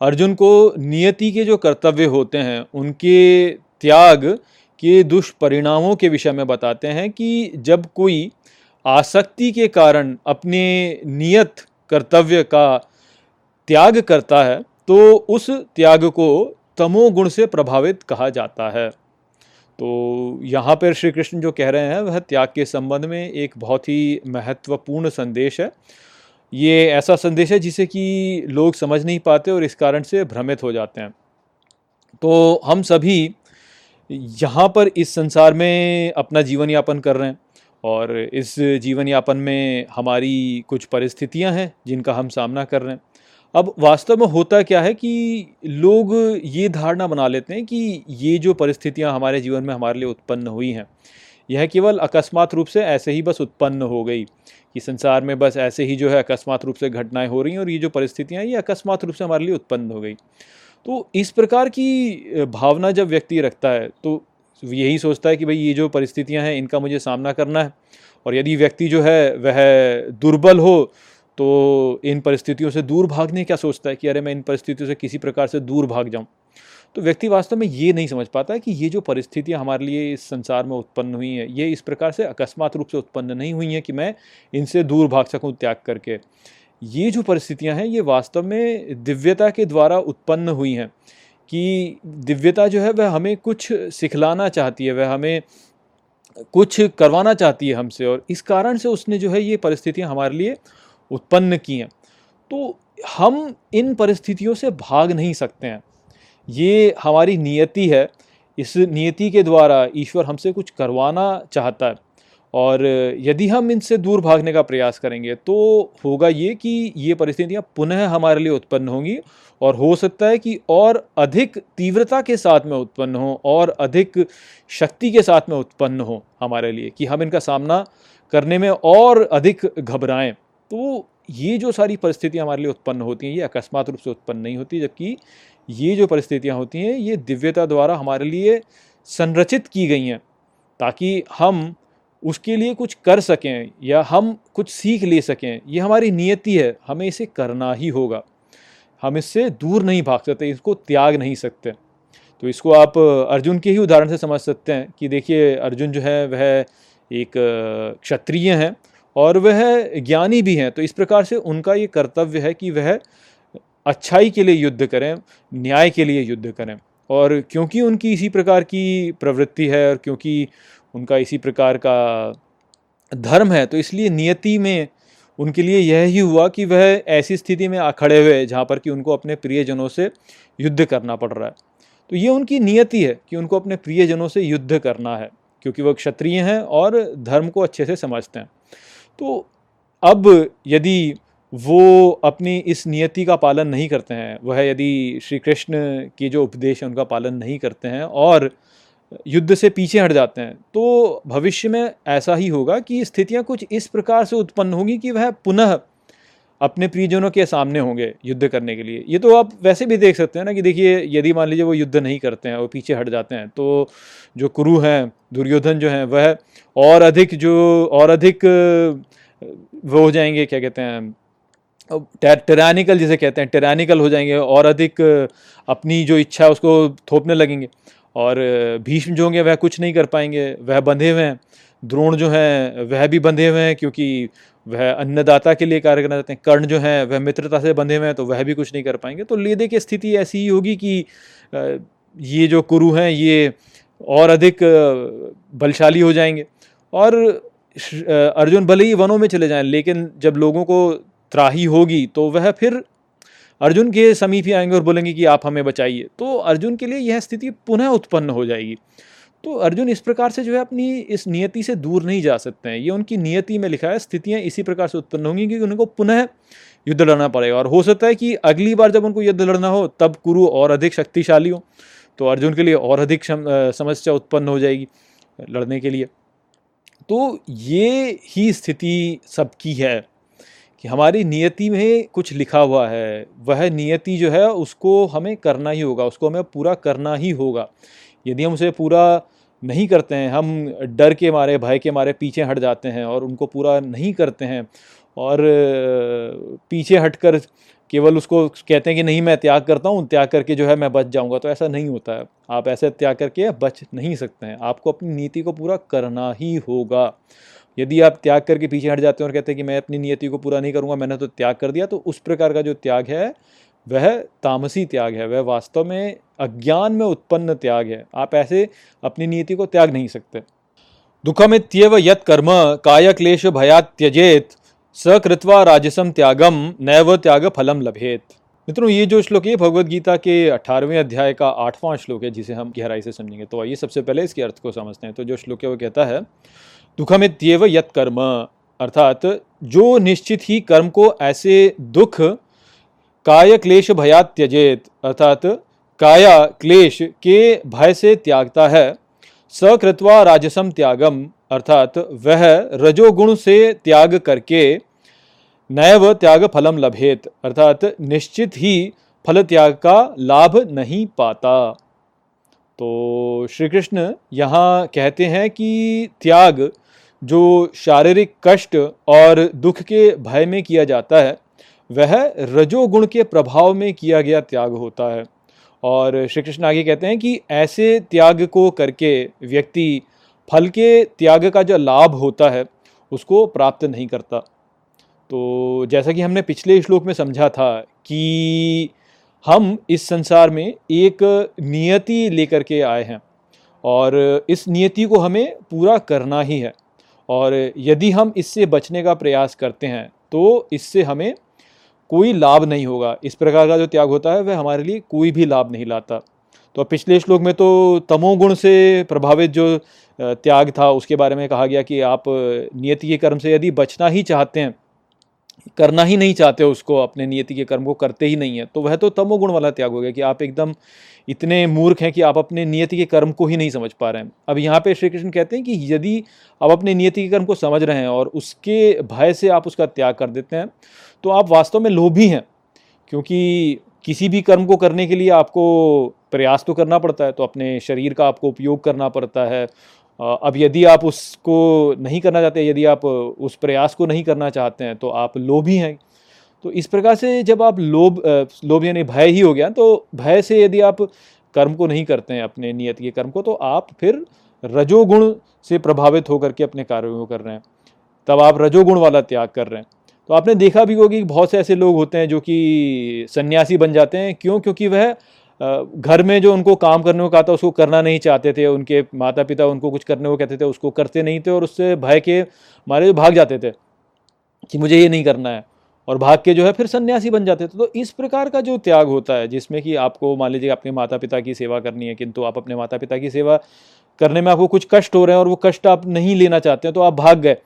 अर्जुन को नियति के जो कर्तव्य होते हैं, उनके त्याग के दुष्परिणामों के विषय में बताते हैं कि जब कोई आसक्ति के कारण अपने नियत कर्तव्य का त्याग करता है तो उस त्याग को तमोगुण से प्रभावित कहा जाता है। तो यहाँ पर श्री कृष्ण जो कह रहे हैं, वह त्याग के संबंध में एक बहुत ही महत्वपूर्ण संदेश है। ये ऐसा संदेश है जिसे कि लोग समझ नहीं पाते और इस कारण से भ्रमित हो जाते हैं। तो हम सभी यहाँ पर इस संसार में अपना जीवन यापन कर रहे हैं और इस जीवन यापन में हमारी कुछ परिस्थितियाँ हैं जिनका हम सामना कर रहे हैं। अब वास्तव में होता क्या है कि लोग ये धारणा बना लेते हैं कि ये जो परिस्थितियाँ हमारे जीवन में हमारे लिए उत्पन्न हुई हैं, यह केवल अकस्मात रूप से ऐसे ही बस उत्पन्न हो गई। कि संसार में बस ऐसे ही जो है अकस्मात रूप से घटनाएँ हो रही हैं और ये जो परिस्थितियाँ ये अकस्मात रूप से हमारे लिए उत्पन्न हो गई। तो इस प्रकार की भावना जब व्यक्ति रखता है तो यही सोचता है कि भाई ये जो परिस्थितियाँ हैं, इनका मुझे सामना करना है। और यदि व्यक्ति जो है, वह दुर्बल हो तो इन परिस्थितियों से दूर भागने क्या सोचता है कि अरे मैं इन परिस्थितियों से किसी प्रकार से दूर भाग जाऊँ। तो व्यक्ति वास्तव में ये नहीं समझ पाता कि ये जो परिस्थितियाँ हमारे लिए इस संसार में उत्पन्न हुई हैं, ये इस प्रकार से अकस्मात रूप से उत्पन्न नहीं हुई हैं कि मैं इनसे दूर भाग सकूँ त्याग करके। ये जो परिस्थितियाँ हैं, ये वास्तव में दिव्यता के द्वारा उत्पन्न हुई हैं कि दिव्यता जो है, वह हमें कुछ सिखलाना चाहती है, वह हमें कुछ करवाना चाहती है हमसे और इस कारण से उसने जो है, ये परिस्थितियाँ हमारे लिए उत्पन्न की हैं। तो हम इन परिस्थितियों से भाग नहीं सकते हैं। ये हमारी नियति है। इस नियति के द्वारा ईश्वर हमसे कुछ करवाना चाहता है। और यदि हम इनसे दूर भागने का प्रयास करेंगे तो होगा ये कि ये परिस्थितियाँ पुनः हमारे लिए उत्पन्न होंगी और हो सकता है कि और अधिक तीव्रता के साथ में उत्पन्न हो और अधिक शक्ति के साथ में उत्पन्न हो हमारे लिए कि हम इनका सामना करने में और अधिक घबराएँ। तो ये जो सारी परिस्थितियाँ हमारे लिए उत्पन्न होती हैं, ये अकस्मात रूप से उत्पन्न नहीं होती, जबकि ये जो परिस्थितियाँ होती हैं, ये दिव्यता द्वारा हमारे लिए संरचित की गई हैं, ताकि हम उसके लिए कुछ कर सकें या हम कुछ सीख ले सकें। ये हमारी नियति है, हमें इसे करना ही होगा। हम इससे दूर नहीं भाग सकते, इसको त्याग नहीं सकते। तो इसको आप अर्जुन के ही उदाहरण से समझ सकते हैं कि देखिए, अर्जुन जो है, वह एक क्षत्रिय हैं और वह ज्ञानी भी हैं। तो इस प्रकार से उनका ये कर्तव्य है कि वह अच्छाई के लिए युद्ध करें, न्याय के लिए युद्ध करें। और क्योंकि उनकी इसी प्रकार की प्रवृत्ति है और क्योंकि उनका इसी प्रकार का धर्म है तो इसलिए नियति में उनके लिए यह ही हुआ कि वह ऐसी स्थिति में आ खड़े हुए, जहाँ पर कि उनको अपने प्रियजनों से युद्ध करना पड़ रहा है। तो ये उनकी नियति है कि उनको अपने प्रियजनों से युद्ध करना है, क्योंकि वह क्षत्रिय हैं और धर्म को अच्छे से समझते हैं। तो अब यदि वो अपनी इस नियति का पालन नहीं करते हैं। वह यदि श्री कृष्ण के जो उपदेश हैं, उनका पालन नहीं करते हैं और युद्ध से पीछे हट जाते हैं तो भविष्य में ऐसा ही होगा कि स्थितियाँ कुछ इस प्रकार से उत्पन्न होंगी कि वह पुनः अपने प्रियजनों के सामने होंगे युद्ध करने के लिए। ये तो आप वैसे भी देख सकते हैं ना कि देखिए, यदि मान लीजिए वो युद्ध नहीं करते हैं, वो पीछे हट जाते हैं तो जो कुरु हैं, दुर्योधन जो हैं, वह और अधिक जो और अधिक वो हो जाएँगे, क्या कहते हैं टेरानिकल जिसे कहते हैं टेरानिकल हो जाएँगे और अधिक अपनी जो इच्छा है उसको थोपने लगेंगे। और भीष्म जो होंगे वह कुछ नहीं कर पाएँगे, वह बंधे हुए हैं। द्रोण जो हैं, वह भी बंधे हुए हैं क्योंकि वह अन्नदाता के लिए कार्य करना चाहते हैं। कर्ण जो हैं, वह मित्रता से बंधे हुए हैं तो वह भी कुछ नहीं कर पाएँगे। तो लेदे की स्थिति ऐसी ही होगी कि ये जो कुरु हैं, ये और अधिक बलशाली हो जाएँगे। और अर्जुन भले ही वनों में चले जाएँ, लेकिन जब लोगों को त्राही होगी तो वह फिर अर्जुन के समीप ही आएँगे और बोलेंगे कि आप हमें बचाइए। तो अर्जुन के लिए यह स्थिति पुनः उत्पन्न हो जाएगी। तो अर्जुन इस प्रकार से जो है अपनी इस नियति से दूर नहीं जा सकते हैं। ये उनकी नियति में लिखा है, स्थितियाँ इसी प्रकार से उत्पन्न होंगी क्योंकि उनको पुनः युद्ध लड़ना पड़ेगा। और हो सकता है कि अगली बार जब उनको युद्ध लड़ना हो, तब कुरु और अधिक शक्तिशाली हो तो अर्जुन के लिए और अधिक समस्या उत्पन्न हो जाएगी लड़ने के लिए। तो ये ही स्थिति सबकी है। कि हमारी नियति में कुछ लिखा हुआ है, वह नियति जो है उसको हमें करना ही होगा, उसको हमें पूरा करना ही होगा। यदि हम उसे पूरा नहीं करते हैं, हम डर के मारे, भय के मारे पीछे हट जाते हैं और उनको पूरा नहीं करते हैं और पीछे हटकर केवल उसको कहते हैं कि नहीं, मैं त्याग करता हूँ, त्याग करके जो है मैं बच जाऊँगा तो ऐसा नहीं होता है। आप ऐसे त्याग करके बच नहीं सकते हैं। आपको अपनी नीति को पूरा करना ही होगा। यदि आप त्याग करके पीछे हट जाते हैं और कहते हैं कि मैं अपनी नियति को पूरा नहीं करूँगा, मैंने तो त्याग कर दिया तो उस प्रकार का जो त्याग है, वह तामसी त्याग है, वह वास्तव में अज्ञान में उत्पन्न त्याग है। आप ऐसे अपनी नियति को त्याग नहीं सकते। दुखमित्यव यत कर्म काय क्लेश भयात त्यजेत सकृत्वा राजसम त्यागम नैव त्याग फलम लभेत। मित्रों, ये जो श्लोक है भगवत गीता के अठारहवें अध्याय का आठवां श्लोक है, जिसे हम गहराई से समझेंगे। तो आइए सबसे पहले इसके अर्थ को समझते हैं। तो जो श्लोक है, वो कहता है दुखमित्यव यत कर्म। अर्थात, जो निश्चित ही कर्म को ऐसे दुख, काय क्लेश भया त्यजेत। अर्थात, काया क्लेश के भय से त्यागता है। सकृत्वा राजसम त्यागम। अर्थात, वह रजोगुण से त्याग करके नैव त्याग फलम लभेत। अर्थात, निश्चित ही फल त्याग का लाभ नहीं पाता। तो श्री कृष्ण यहाँ कहते हैं कि त्याग जो शारीरिक कष्ट और दुख के भय में किया जाता है, वह रजोगुण के प्रभाव में किया गया त्याग होता है। और श्री कृष्ण आगे कहते हैं कि ऐसे त्याग को करके व्यक्ति फल के त्याग का जो लाभ होता है, उसको प्राप्त नहीं करता। तो जैसा कि हमने पिछले श्लोक में समझा था कि हम इस संसार में एक नियति लेकर के आए हैं और इस नियति को हमें पूरा करना ही है। और यदि हम इससे बचने का प्रयास करते हैं तो इससे हमें कोई लाभ नहीं होगा। इस प्रकार का जो त्याग होता है, वह हमारे लिए कोई भी लाभ नहीं लाता। तो पिछले श्लोक में तो तमोगुण से प्रभावित जो त्याग था, उसके बारे में कहा गया कि आप नियति के कर्म से यदि बचना ही चाहते हैं, करना ही नहीं चाहते उसको, अपने नियति के कर्म को करते ही नहीं है तो वह तो तमोगुण वाला त्याग हो गया कि आप एकदम इतने मूर्ख हैं कि आप अपने नियति के कर्म को ही नहीं समझ पा रहे हैं। अब यहाँ पे श्री कृष्ण कहते हैं कि यदि आप अपने नियति के कर्म को समझ रहे हैं और उसके भय से आप उसका त्याग कर देते हैं तो आप वास्तव में लोभी हैं, क्योंकि किसी भी कर्म को करने के लिए आपको प्रयास तो करना पड़ता है तो अपने शरीर का आपको उपयोग करना पड़ता है। अब यदि आप उसको नहीं करना चाहते, यदि आप उस प्रयास को नहीं करना चाहते हैं तो आप लोभी हैं। तो इस प्रकार से जब आप लोभ लोभ यानी भय ही हो गया तो भय से यदि आप कर्म को नहीं करते हैं, अपने नियत के कर्म को तो आप फिर रजोगुण से प्रभावित होकर के अपने कार्यों को कर रहे हैं। तब आप रजोगुण वाला त्याग कर रहे हैं। तो आपने देखा भी होगी बहुत से ऐसे लोग होते हैं जो कि सन्यासी बन जाते हैं। क्यों? क्योंकि वह घर में जो उनको काम करने को कहा था, उसको करना नहीं चाहते थे। उनके माता पिता उनको कुछ करने को कहते थे, उसको करते नहीं थे और उससे भय के मारे जो भाग जाते थे कि मुझे ये नहीं करना है। और भाग के जो है फिर सन्यासी बन जाते थे तो इस प्रकार का जो त्याग होता है, जिसमें कि आपको मान लीजिए अपने माता पिता की सेवा करनी है, किंतु आप अपने माता पिता की सेवा करने में आपको कुछ कष्ट हो रहे हैं और वो कष्ट आप नहीं लेना चाहते हैं तो आप भाग गए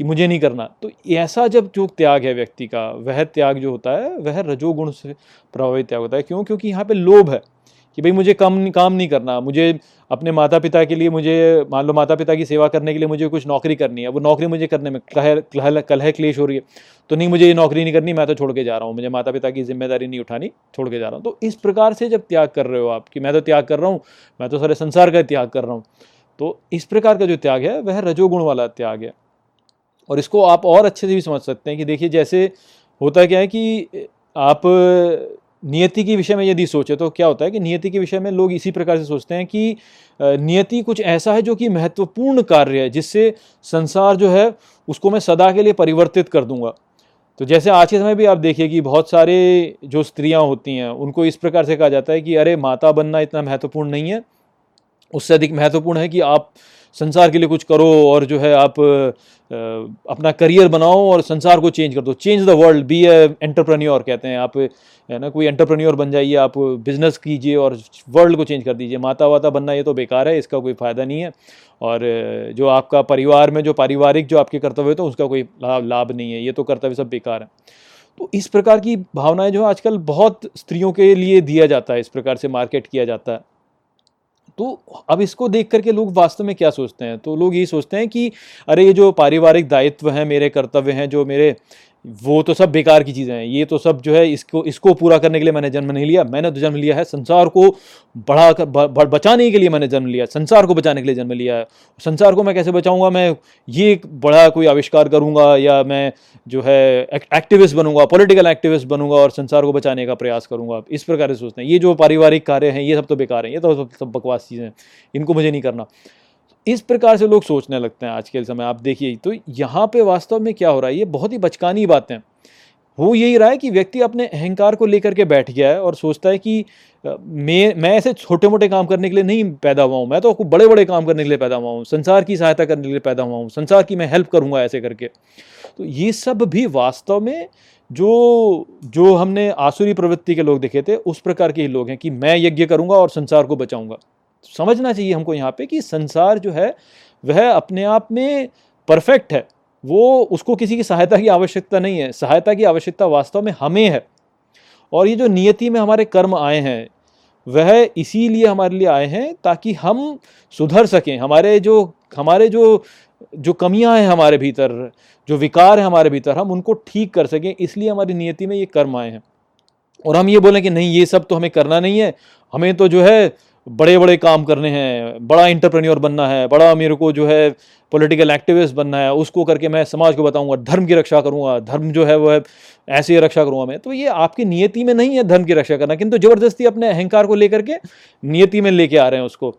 कि मुझे नहीं करना। तो ऐसा जब जो त्याग है व्यक्ति का, वह त्याग जो होता है, वह रजोगुण से प्रभावित त्याग होता है। क्यों? क्योंकि यहाँ पे लोभ है कि भाई मुझे कम, काम नहीं करना, मुझे अपने माता पिता के लिए मुझे, मान लो माता पिता की सेवा करने के लिए मुझे कुछ नौकरी करनी है, वो नौकरी मुझे करने में कलह कलह क्लेश हो रही है तो नहीं मुझे ये नौकरी नहीं करनी, मैं तो छोड़ के जा रहा हूँ, मुझे माता पिता की ज़िम्मेदारी नहीं उठानी, छोड़ के जा रहा हूँ। तो इस प्रकार से जब त्याग कर रहे हो आप कि मैं तो त्याग कर रहा हूँ, मैं तो सारे संसार का त्याग कर रहा हूँ तो इस प्रकार का जो त्याग है, वह रजोगुण वाला त्याग है। और इसको आप और अच्छे से भी समझ सकते हैं कि देखिए जैसे होता क्या है कि आप नियति के विषय में यदि सोचे तो क्या होता है कि नियति के विषय में लोग इसी प्रकार से सोचते हैं कि नियति कुछ ऐसा है जो कि महत्वपूर्ण कार्य है, जिससे संसार जो है, उसको मैं सदा के लिए परिवर्तित कर दूँगा। तो जैसे आज के समय भी आप देखिए कि बहुत सारे जो स्त्रियाँ होती हैं, उनको इस प्रकार से कहा जाता है कि, अरे, माता बनना इतना महत्वपूर्ण नहीं है। उससे अधिक महत्वपूर्ण है कि आप संसार के लिए कुछ करो और जो है आप अपना करियर बनाओ और संसार को चेंज कर दो। Change the world be a entrepreneur कहते हैं। आप, है ना, कोई एंटरप्रेन्योर बन जाइए, आप बिज़नेस कीजिए और वर्ल्ड को चेंज कर दीजिए। माता वाता बनना ये तो बेकार है, इसका कोई फ़ायदा नहीं है। और जो आपका परिवार में जो पारिवारिक जो आपके कर्तव्य तो उसका कोई लाभ नहीं है। ये तो कर्तव्य सब बेकार है। तो इस प्रकार की भावनाएँ जो आजकल बहुत स्त्रियों के लिए दिया जाता है, इस प्रकार से मार्केट किया जाता है। तो अब इसको देख करके लोग वास्तव में क्या सोचते हैं? तो लोग यही सोचते हैं कि अरे, ये जो पारिवारिक दायित्व हैं, मेरे कर्तव्य हैं, जो मेरे वो तो सब बेकार की चीज़ें हैं। ये तो सब जो है इसको इसको पूरा करने के लिए मैंने जन्म नहीं लिया। मैंने तो जन्म लिया है संसार को बढ़ा कर बचाने के लिए मैंने जन्म लिया संसार को बचाने के लिए जन्म लिया है। संसार को मैं कैसे बचाऊँगा? मैं ये बड़ा कोई आविष्कार करूँगा या मैं जो है एक्टिविस्ट बनूँगा पॉलिटिकल एक्टिविस्ट बनूँगा और संसार को बचाने का प्रयास करूँगा। इस प्रकार से सोचते हैं। ये जो पारिवारिक कार्य हैं, ये सब तो बेकार हैं। ये तो सब बकवास चीज़ें हैं। इनको मुझे नहीं करना। इस प्रकार से लोग सोचने लगते हैं आज के समय, आप देखिए। तो यहाँ पे वास्तव में क्या हो रहा है? ये बहुत ही बचकानी बातें। हो यही रहा है कि व्यक्ति अपने अहंकार को लेकर के बैठ गया है और सोचता है कि मैं मैं ऐसे छोटे मोटे काम करने के लिए नहीं पैदा हुआ हूँ। मैं तो आपको बड़े बड़े काम करने के लिए पैदा हुआ हूँ। संसार की सहायता करने के लिए पैदा हुआ हूँ। संसार की मैं हेल्प करूँगा ऐसे करके। तो ये सब भी वास्तव में जो जो हमने आसुरी प्रवृत्ति के लोग देखे थे, उस प्रकार के ही लोग हैं कि मैं यज्ञ करूँगा और संसार को बचाऊँगा। समझना चाहिए हमको यहाँ पे कि संसार जो है, वह अपने आप में परफेक्ट है। वो उसको किसी की सहायता की आवश्यकता नहीं है। सहायता की आवश्यकता वास्तव में हमें है। और ये जो नियति में हमारे कर्म आए हैं, वह इसीलिए हमारे लिए आए हैं ताकि हम सुधर सकें। हमारे जो हमारे जो जो कमियाँ हैं हमारे भीतर, जो विकार है हमारे भीतर, हम उनको ठीक कर सकें। इसलिए हमारी नियति में ये कर्म आए हैं। और हम ये बोलें कि नहीं, ये सब तो हमें करना नहीं है। हमें तो जो है बड़े बड़े काम करने हैं, बड़ा इंटरप्रेन्योर बनना है, बड़ा मेरे को जो है पॉलिटिकल एक्टिविस्ट बनना है, उसको करके मैं समाज को बताऊँगा, धर्म की रक्षा करूँगा, धर्म जो है वो है, ऐसे रक्षा करूँगा मैं। तो ये आपकी नियति में नहीं है धर्म की रक्षा करना, किंतु ज़बरदस्ती अपने अहंकार को लेकर के नियति में लेके आ रहे हैं उसको।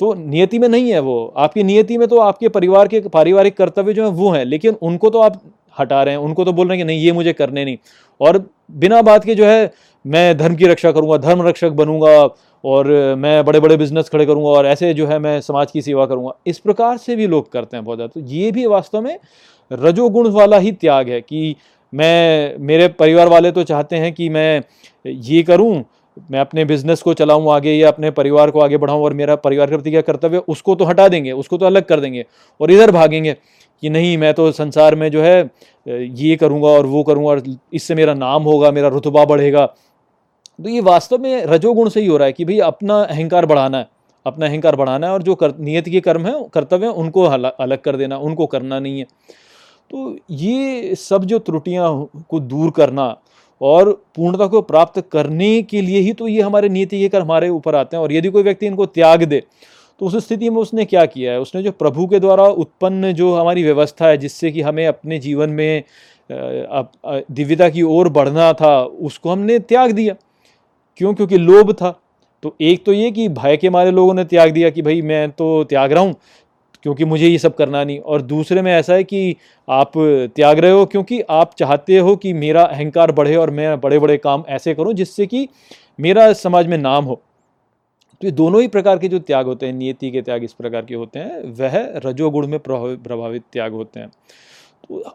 तो नियति में नहीं है वो। आपकी नियति में तो आपके परिवार के, पारिवारिक कर्तव्य जो है वो हैं, लेकिन उनको तो आप हटा रहे हैं, उनको तो बोल रहे हैं कि नहीं, ये मुझे करने नहीं। और बिना बात के जो है, मैं धर्म की रक्षा करूँगा, धर्म रक्षक बनूँगा और मैं बड़े बड़े बिज़नेस खड़े करूँगा और ऐसे जो है मैं समाज की सेवा करूँगा। इस प्रकार से भी लोग करते हैं बहुत ज़्यादा। तो ये भी वास्तव में रजोगुण वाला ही त्याग है कि मैं, मेरे परिवार वाले तो चाहते हैं कि मैं ये करूँ, मैं अपने बिज़नेस को चलाऊं आगे या अपने परिवार को आगे बढ़ाऊं और मेरा परिवार के प्रति क्या कर्तव्य उसको तो हटा देंगे, उसको तो अलग कर देंगे और इधर भागेंगे कि नहीं, मैं तो संसार में जो है ये करूँगा और वो करूँगा और इससे मेरा नाम होगा, मेरा रुतबा बढ़ेगा। तो ये वास्तव में रजोगुण से ही हो रहा है कि भाई अपना अहंकार बढ़ाना है, अपना अहंकार बढ़ाना है और जो कर, नियत के कर्म है, कर्तव्य हैं, उनको अलग कर देना, उनको करना नहीं है। तो ये सब जो त्रुटियाँ को दूर करना और पूर्णता को प्राप्त करने के लिए ही तो ये हमारे नीति के कर हमारे ऊपर आते हैं और यदि कोई व्यक्ति इनको त्याग दे तो उस स्थिति में उसने क्या किया है? उसने जो प्रभु के द्वारा उत्पन्न जो हमारी व्यवस्था है, जिससे कि हमें अपने जीवन में दिव्यता की ओर बढ़ना था, उसको हमने त्याग दिया। क्यों? क्योंकि लोभ था। तो एक तो ये कि भय के मारे लोगों ने त्याग दिया कि भाई मैं तो त्याग रहा हूँ, क्योंकि मुझे ये सब करना नहीं। और दूसरे में ऐसा है कि आप त्याग रहे हो क्योंकि आप चाहते हो कि मेरा अहंकार बढ़े और मैं बड़े बड़े काम ऐसे करूँ जिससे कि मेरा समाज में नाम हो। तो ये दोनों ही प्रकार के जो त्याग होते हैं, नियति के त्याग इस प्रकार के होते हैं, वह रजोगुण में प्रभावित त्याग होते हैं।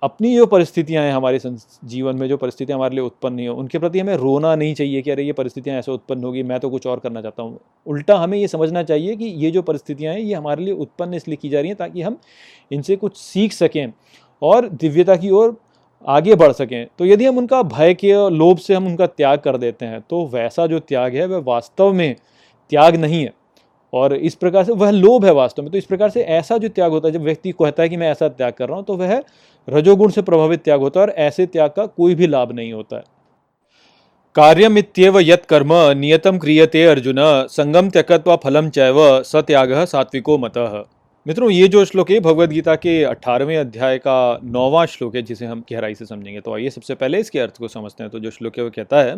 अपनी जो परिस्थितियाँ हैं हमारे जीवन में, जो परिस्थितियाँ हमारे लिए उत्पन्न नहीं हो, उनके प्रति हमें रोना नहीं चाहिए कि अरे ये परिस्थितियाँ ऐसे उत्पन्न होगी, मैं तो कुछ और करना चाहता हूँ। उल्टा हमें ये समझना चाहिए कि ये जो परिस्थितियाँ हैं, ये हमारे लिए उत्पन्न इसलिए की जा रही हैं ताकि हम इनसे कुछ सीख सकें और दिव्यता की ओर आगे बढ़ सकें। तो यदि हम उनका भय के लोभ से हम उनका त्याग कर देते हैं तो वैसा जो त्याग है, वह वास्तव में त्याग नहीं है। और इस प्रकार से वह लोभ है वास्तव में। तो इस प्रकार से ऐसा जो त्याग होता है, जब व्यक्ति कहता है कि मैं ऐसा त्याग कर रहा हूँ तो वह रजोगुण से प्रभावित त्याग होता है और ऐसे त्याग का कोई भी लाभ नहीं होता है। कार्यमित्येव यत् कर्म नियतम क्रियते अर्जुन, संगम त्यक्त्वा फलम चैव सत्याग सात्विको मतः। मित्रों, ये जो श्लोक है भगवद गीता के अठारहवें अध्याय का नौवां श्लोक है, जिसे हम गहराई से समझेंगे। तो आइए सबसे पहले इसके अर्थ को समझते हैं। तो जो श्लोक है, वो कहता है,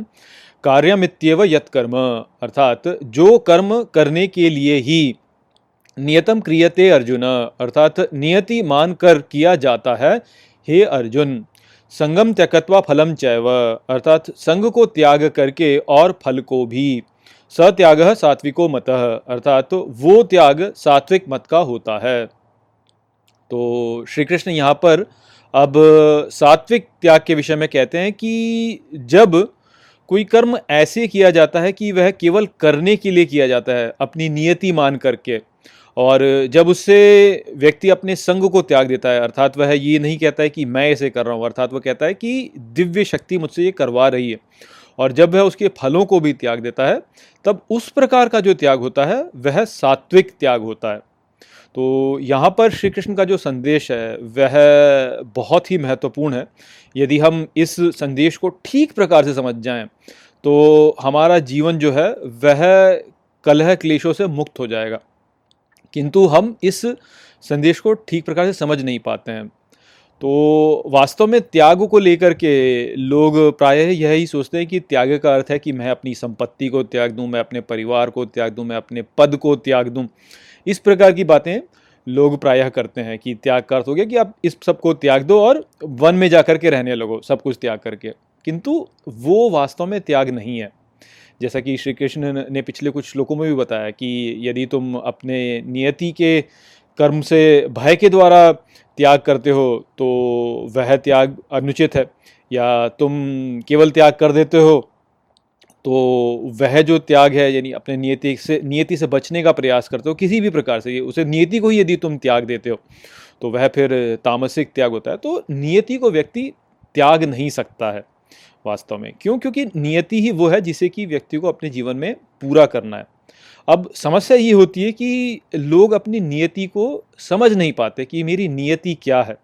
कार्यमित्यव यत कर्म अर्थात जो कर्म करने के लिए ही नियतम क्रियते अर्जुन, अर्थात नियति मान कर किया जाता है, हे अर्जुन। संगम त्यक्त्वा फलम चैव, अर्थात संग को त्याग करके और फल को भी। सत्याग सात्विको मत, अर्थात तो वो त्याग सात्विक मत का होता है। तो श्री कृष्ण यहाँ पर अब सात्विक त्याग के विषय में कहते हैं कि जब कोई कर्म ऐसे किया जाता है कि वह केवल करने के लिए किया जाता है, अपनी नियति मान करके और जब उससे व्यक्ति अपने संग को त्याग देता है, अर्थात वह ये नहीं कहता है कि मैं ऐसे कर रहा हूँ, अर्थात वह कहता है कि दिव्य शक्ति मुझसे ये करवा रही है। और जब वह उसके फलों को भी त्याग देता है, तब उस प्रकार का जो त्याग होता है, वह सात्विक त्याग होता है। तो यहाँ पर श्री कृष्ण का जो संदेश है, वह बहुत ही महत्वपूर्ण है। यदि हम इस संदेश को ठीक प्रकार से समझ जाएँ तो हमारा जीवन जो है, वह कलह क्लेशों से मुक्त हो जाएगा। किंतु हम इस संदेश को ठीक प्रकार से समझ नहीं पाते हैं। तो वास्तव में त्याग को लेकर के लोग प्रायः यही सोचते हैं कि त्याग का अर्थ है कि मैं अपनी संपत्ति को त्याग दूँ, मैं अपने परिवार को त्याग दूँ, मैं अपने पद को त्याग दूँ। इस प्रकार की बातें लोग प्रायः करते हैं कि त्याग का अर्थ हो गया कि आप इस सबको त्याग दो और वन में जा कर के रहने लगो, सब कुछ त्याग करके। किंतु वो वास्तव में त्याग नहीं है। जैसा कि श्री कृष्ण ने पिछले कुछ श्लोकों में भी बताया कि यदि तुम अपने नियति के कर्म से भय के द्वारा त्याग करते हो तो वह त्याग अनुचित है। या तुम केवल त्याग कर देते हो तो वह जो त्याग है, यानी अपने नियति से नियति से बचने का प्रयास करते हो, किसी भी प्रकार से, उसे नियति को ही यदि तुम त्याग देते हो तो वह फिर तामसिक त्याग होता है। तो नियति को व्यक्ति त्याग नहीं सकता है। वास्तव में। क्यों? क्योंकि नियति ही वो है जिसे कि व्यक्ति को अपने जीवन में पूरा करना है। अब समस्या ये होती है कि लोग अपनी नियति को समझ नहीं पाते कि मेरी नियति क्या है।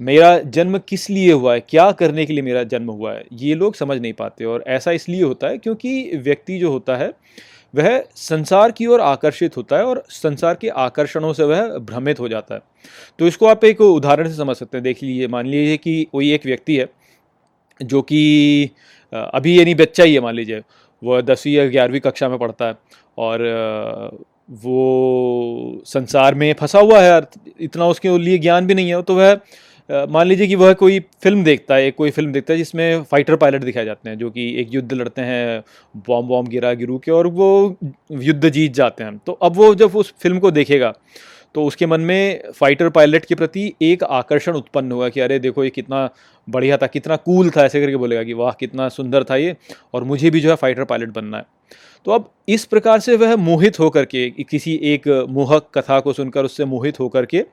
मेरा जन्म किस लिए हुआ है? क्या करने के लिए मेरा जन्म हुआ है? ये लोग समझ नहीं पाते और ऐसा इसलिए होता है क्योंकि व्यक्ति जो होता है, वह संसार की ओर आकर्षित होता है और संसार के आकर्षणों से वह भ्रमित हो जाता है। तो इसको आप एक उदाहरण से समझ सकते हैं। देख लीजिए, मान लीजिए कि कोई एक व्यक्ति है जो कि अभी यानी बच्चा ही है, मान लीजिए। वह दसवीं या ग्यारहवीं कक्षा में पढ़ता है और वो संसार में फंसा हुआ है इतना उसके लिए ज्ञान भी नहीं है। तो वह मान लीजिए कि वह कोई फ़िल्म देखता है कोई फ़िल्म देखता है, जिसमें फाइटर पायलट दिखाए जाते हैं, जो कि एक युद्ध लड़ते हैं बॉम्ब वॉम्ब गिरा, गिरू के, और वो युद्ध जीत जाते हैं। तो अब वो जब उस फ़िल्म को देखेगा तो उसके मन में फाइटर पायलट के प्रति एक आकर्षण उत्पन्न हुआ कि अरे देखो ये कितना बढ़िया था, कितना कूल था, ऐसे करके बोलेगा कि वाह, कितना सुंदर था ये और मुझे भी जो है फाइटर पायलट बनना है। तो अब इस प्रकार से वह मोहित होकर के, किसी एक मोहक कथा को सुनकर उससे मोहित होकर के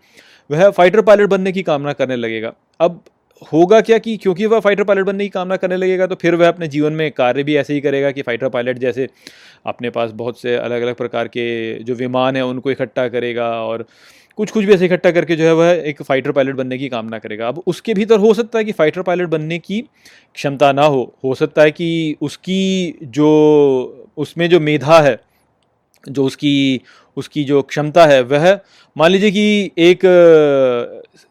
वह फाइटर पायलट बनने की कामना करने लगेगा। अब होगा क्या कि क्योंकि वह फाइटर पायलट बनने की कामना करने लगेगा तो फिर वह अपने जीवन में कार्य भी ऐसे ही करेगा कि फाइटर पायलट जैसे अपने पास बहुत से अलग अलग प्रकार के जो विमान हैं, उनको इकट्ठा करेगा और कुछ कुछ भी ऐसे इकट्ठा करके जो है, वह एक फाइटर पायलट बनने की कामना करेगा। अब उसके भीतर हो सकता है कि फाइटर पायलट बनने की क्षमता ना हो। हो सकता है कि उसकी जो, उसमें जो मेधा है, जो उसकी उसकी जो क्षमता है, वह, मान लीजिए कि एक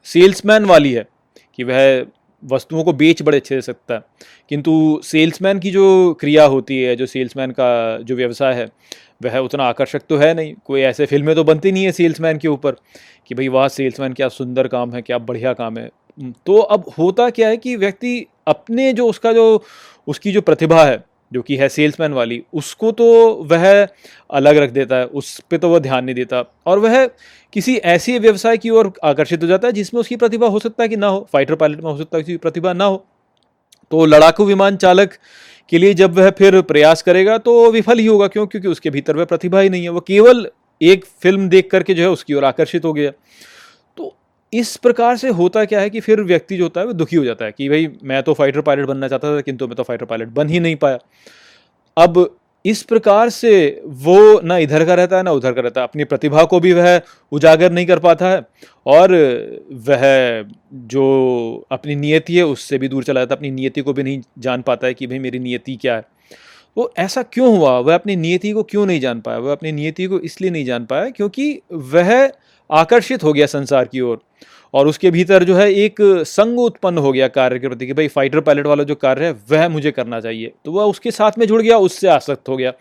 सेल्समैन वाली है, कि वह वस्तुओं को बेच बड़े अच्छे से सकता है। किंतु सेल्समैन की जो क्रिया होती है, जो सेल्समैन का जो व्यवसाय है, वह उतना आकर्षक तो है नहीं। कोई ऐसे फ़िल्में तो बनती नहीं है सेल्समैन के ऊपर कि भाई, वह, सेल्समैन क्या सुंदर काम है, क्या बढ़िया काम है। तो अब होता क्या है कि व्यक्ति अपने जो उसका जो, उसकी जो प्रतिभा है जो कि है सेल्समैन वाली, उसको तो वह अलग रख देता है, उस पर तो वह ध्यान नहीं देता। और वह किसी ऐसे व्यवसाय की ओर आकर्षित हो जाता है, जिसमें उसकी प्रतिभा हो सकता है कि ना हो फाइटर पायलट में हो सकता है उसकी प्रतिभा ना हो। तो लड़ाकू विमान चालक के लिए जब वह फिर प्रयास करेगा तो विफल ही होगा। क्यों? क्योंकि उसके भीतर वह प्रतिभा ही नहीं है। वह केवल एक फ़िल्म देख करके जो है उसकी ओर आकर्षित हो गया। इस प्रकार से होता क्या है कि फिर व्यक्ति जो होता है वो दुखी हो जाता है कि भाई, मैं तो फाइटर पायलट बनना चाहता था, किंतु मैं तो फाइटर पायलट बन ही नहीं पाया। अब इस प्रकार से वो ना इधर का रहता है, ना उधर का रहता है। अपनी प्रतिभा को भी वह उजागर नहीं कर पाता है और वह जो अपनी नियति है, उससे भी दूर चला जाता है। अपनी नियति को भी नहीं जान पाता है कि भाई, मेरी नियति क्या है। वो ऐसा क्यों हुआ? वह अपनी नियति को क्यों नहीं जान पाया? वह अपनी नियति को इसलिए नहीं जान पाया क्योंकि वह आकर्षित हो गया संसार की ओर। और उसके भीतर जो है एक संग उत्पन्न हो गया कार्य के प्रति कि भाई फाइटर पायलट वाला जो कार्य है, वह मुझे करना चाहिए। तो वह उसके साथ में जुड़ गया, उससे आसक्त हो गया।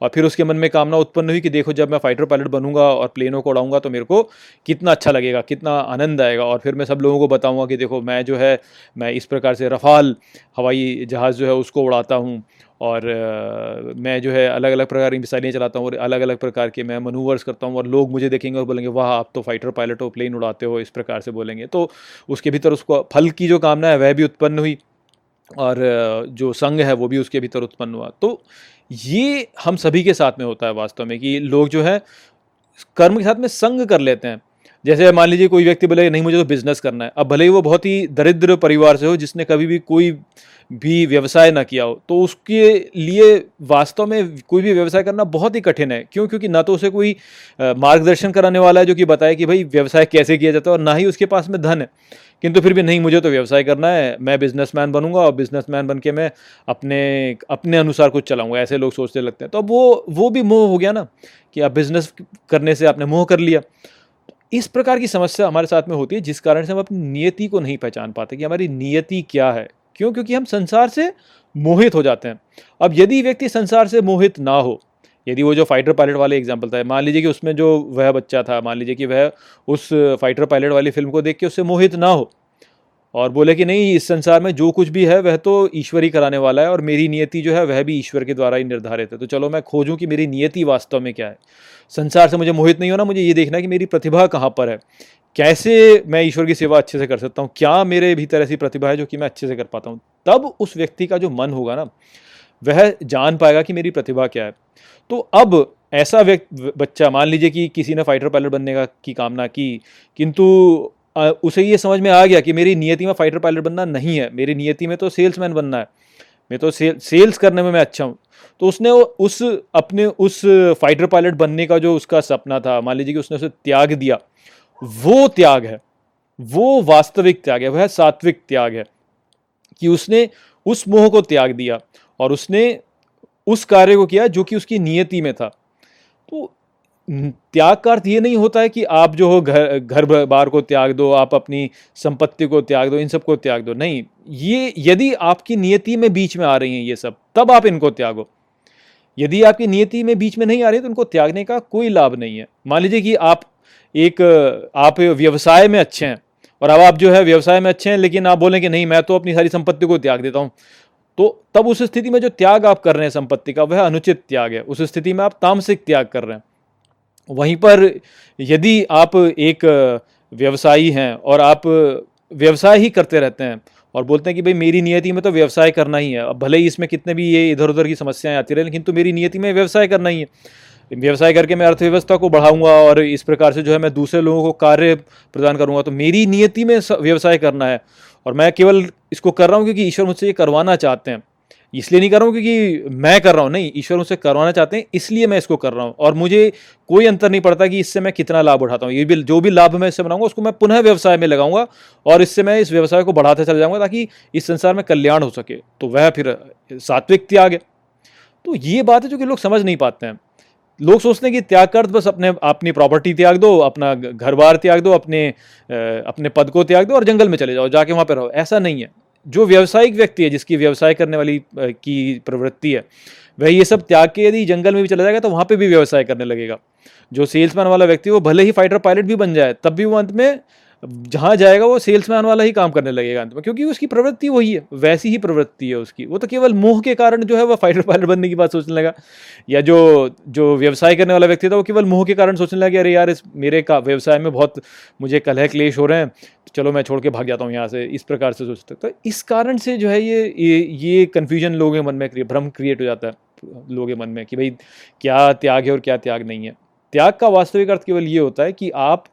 और फिर उसके मन में कामना उत्पन्न हुई कि देखो जब मैं फाइटर पायलट बनूँगा और प्लेनों को उड़ाऊँगा तो मेरे को कितना अच्छा लगेगा, कितना आनंद आएगा। और फिर मैं सब लोगों को बताऊँगा कि देखो मैं जो है, मैं इस प्रकार से रफाल हवाई जहाज़ जो है उसको उड़ाता हूँ और मैं जो है अलग अलग प्रकार की मिसाइलें चलाता हूँ और अलग अलग प्रकार के मैं मनूवर्स करता हूँ और लोग मुझे देखेंगे और बोलेंगे, वाह, आप तो फाइटर पायलट हो प्लेन उड़ाते हो, इस प्रकार से बोलेंगे। तो उसके भीतर उसको, फल की जो कामना है वह भी उत्पन्न हुई और जो संघ है वो भी उसके भीतर उत्पन्न हुआ। तो ये हम सभी के साथ में होता है वास्तव में कि लोग जो है कर्म के साथ में संग कर लेते हैं। जैसे मान लीजिए कोई व्यक्ति बोले, नहीं, मुझे तो बिज़नेस करना है। अब भले ही वो बहुत ही दरिद्र परिवार से हो, जिसने कभी भी कोई भी व्यवसाय ना किया हो तो उसके लिए वास्तव में कोई भी व्यवसाय करना बहुत ही कठिन है। क्यों? क्योंकि ना तो उसे कोई मार्गदर्शन कराने वाला है जो कि बताए कि, भाई, व्यवसाय कैसे किया जाता है? और ना ही उसके पास में धन है। किंतु फिर भी नहीं, मुझे तो व्यवसाय करना है, मैं बिजनेसमैन बनूँगा और बिजनेसमैन बन के मैं अपने अपने अनुसार कुछ चलाऊँगा, ऐसे लोग सोचते लगते हैं। तो अब वो वो भी मोह हो गया ना, कि आप बिज़नेस करने से आपने मोह कर लिया। इस प्रकार की समस्या हमारे साथ में होती है, जिस कारण से हम अपनी नियति को नहीं पहचान पाते कि हमारी नियति क्या है। क्यों? क्योंकि हम संसार से मोहित हो जाते हैं। अब यदि व्यक्ति संसार से मोहित ना हो यदि वो जो फाइटर पायलट वाले एग्ज़ाम्पल था, मान लीजिए कि उसमें जो वह बच्चा था, मान लीजिए कि वह उस फाइटर पायलट वाली फ़िल्म को देख के उससे मोहित ना हो और बोले कि नहीं, इस संसार में जो कुछ भी है, वह तो ईश्वर ही कराने वाला है और मेरी नियति जो है, वह भी ईश्वर के द्वारा ही निर्धारित है। तो चलो मैं खोजूं कि मेरी नियति वास्तव में क्या है। संसार से मुझे मोहित नहीं होना, मुझे ये देखना कि मेरी प्रतिभा कहाँ पर है। कैसे मैं ईश्वर की सेवा अच्छे से कर सकता हूँ? क्या मेरे भीतर ऐसी प्रतिभा है जो कि मैं अच्छे से कर पाता हूँ? तब उस व्यक्ति का जो मन होगा ना वह जान पाएगा कि मेरी प्रतिभा क्या है। तो अब ऐसा व्यक्ति बच्चा, मान लीजिए कि किसी ने फाइटर पायलट बनने का, की कामना की, किंतु उसे ये समझ में आ गया कि मेरी नियति में फाइटर पायलट बनना नहीं है। मेरी नियति में तो सेल्समैन बनना है। मैं तो सेल सेल्स करने में मैं अच्छा हूँ। तो उसने उस, अपने उस फाइटर पायलट बनने का जो उसका सपना था, मान लीजिए कि उसने उसे त्याग दिया, वो त्याग है। वो वास्तविक त्याग है, वह सात्विक त्याग है कि उसने उस मोह को त्याग दिया। और उसने उस कार्य को किया जो कि उसकी नियति में था। तो त्याग का अर्थ ये नहीं होता है कि आप जो हो घर घर बार को त्याग दो, आप अपनी संपत्ति को त्याग दो, इन सबको त्याग दो। नहीं, ये यदि आपकी नियति में बीच में आ रही हैं ये सब, तब आप इनको त्यागो। यदि आपकी नियति में बीच में नहीं आ रही तो उनको त्यागने का कोई लाभ नहीं है। मान लीजिए कि आप एक, आप व्यवसाय में अच्छे हैं और अब आप जो है व्यवसाय में अच्छे हैं, लेकिन आप बोलें कि नहीं, मैं तो अपनी सारी संपत्ति को त्याग देता हूँ। तो तब उस स्थिति में जो त्याग आप कर रहे हैं संपत्ति का, वह अनुचित त्याग है। उस स्थिति में आप तामसिक त्याग कर रहे हैं। वहीं पर यदि आप एक व्यवसायी हैं और आप व्यवसाय ही करते रहते हैं और बोलते हैं कि भाई मेरी नियति में तो व्यवसाय करना ही है, अब भले ही इसमें कितने भी ये इधर उधर की समस्याएँ आती रहे, लेकिन तो मेरी नियति में व्यवसाय करना ही है। व्यवसाय करके मैं अर्थव्यवस्था को बढ़ाऊँगा और इस प्रकार से जो है मैं दूसरे लोगों को कार्य प्रदान करूँगा तो मेरी नियति में व्यवसाय करना है। और मैं केवल इसको कर रहा हूँ क्योंकि ईश्वर मुझसे ये करवाना चाहते हैं। इसलिए नहीं कर रहा हूँ क्योंकि मैं कर रहा हूँ, नहीं, ईश्वर मुझसे करवाना चाहते हैं, इसलिए मैं इसको कर रहा हूँ। और मुझे कोई अंतर नहीं पड़ता कि इससे मैं कितना लाभ उठाता हूँ। ये भी, जो भी लाभ मैं इससे बनाऊँगा, उसको मैं पुनः व्यवसाय में लगाऊँगा और इससे मैं इस व्यवसाय को बढ़ाते चले जाऊँगा ताकि इस संसार में कल्याण हो सके। तो वह फिर सात्विक त्याग है। तो ये बात है जो कि लोग समझ नहीं पाते हैं। लोग सोचते हैं कि त्याग कर बस अपने, अपनी प्रॉपर्टी त्याग दो, अपना घर बार त्याग दो, अपने अपने पद को त्याग दो और जंगल में चले जाओ, जाके वहाँ पर रहो। ऐसा नहीं है। जो व्यवसायिक व्यक्ति है, जिसकी व्यवसाय करने वाली की प्रवृत्ति है, वह ये सब त्याग के यदि जंगल में भी चला जाएगा तो वहाँ पर भी व्यवसाय करने लगेगा। जो सेल्समैन वाला व्यक्ति वो भले ही फाइटर पायलट भी बन जाए, तब भी वो अंत में जहाँ जाएगा वो सेल्समैन वाला ही काम करने लगेगा अंत में, क्योंकि उसकी प्रवृत्ति वही है, वैसी ही प्रवृत्ति है उसकी। वो तो केवल मोह के कारण जो है वो फाइटर पायलट बनने की बात सोचने लगा। या जो जो व्यवसाय करने वाला व्यक्ति था वो केवल मोह के कारण सोचने लगा अरे यार, इस मेरे का व्यवसाय में बहुत मुझे कलह क्लेश हो रहे हैं तो चलो मैं छोड़ के भाग जाता हूँ यहाँ से, इस प्रकार से सोचते। तो इस कारण से जो है ये ये ये कन्फ्यूज़न लोगों के मन में भ्रम क्रिएट हो जाता है, लोगों के मन में कि भाई क्या त्याग है और क्या त्याग नहीं है। त्याग का वास्तविक अर्थ केवल ये होता है कि आप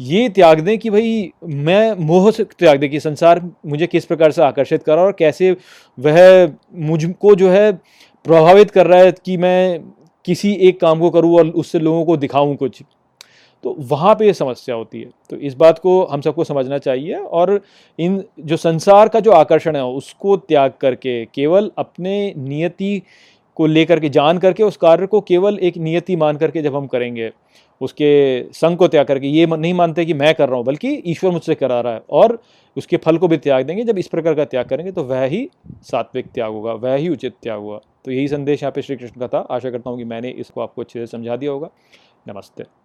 ये त्याग दें कि भाई, मैं मोह से त्याग दें कि संसार मुझे किस प्रकार से आकर्षित कर रहा है और कैसे वह मुझको जो है प्रभावित कर रहा है कि मैं किसी एक काम को करूँ और उससे लोगों को दिखाऊँ कुछ। तो वहाँ पे ये समस्या होती है। तो इस बात को हम सबको समझना चाहिए और इन जो संसार का जो आकर्षण है उसको त्याग करके, केवल अपने नियति को लेकर के, जान करके, उस कार्य को केवल एक नियति मान करके जब हम करेंगे उसके संग को त्याग करके, ये नहीं मानते कि मैं कर रहा हूँ, बल्कि ईश्वर मुझसे करा रहा है और उसके फल को भी त्याग देंगे। जब इस प्रकार का त्याग करेंगे तो वह ही सात्विक त्याग होगा, वह ही उचित त्याग होगा। तो यही संदेश यहाँ पे श्री कृष्ण का था। आशा करता हूँ कि मैंने इसको आपको अच्छे से समझा दिया होगा। नमस्ते।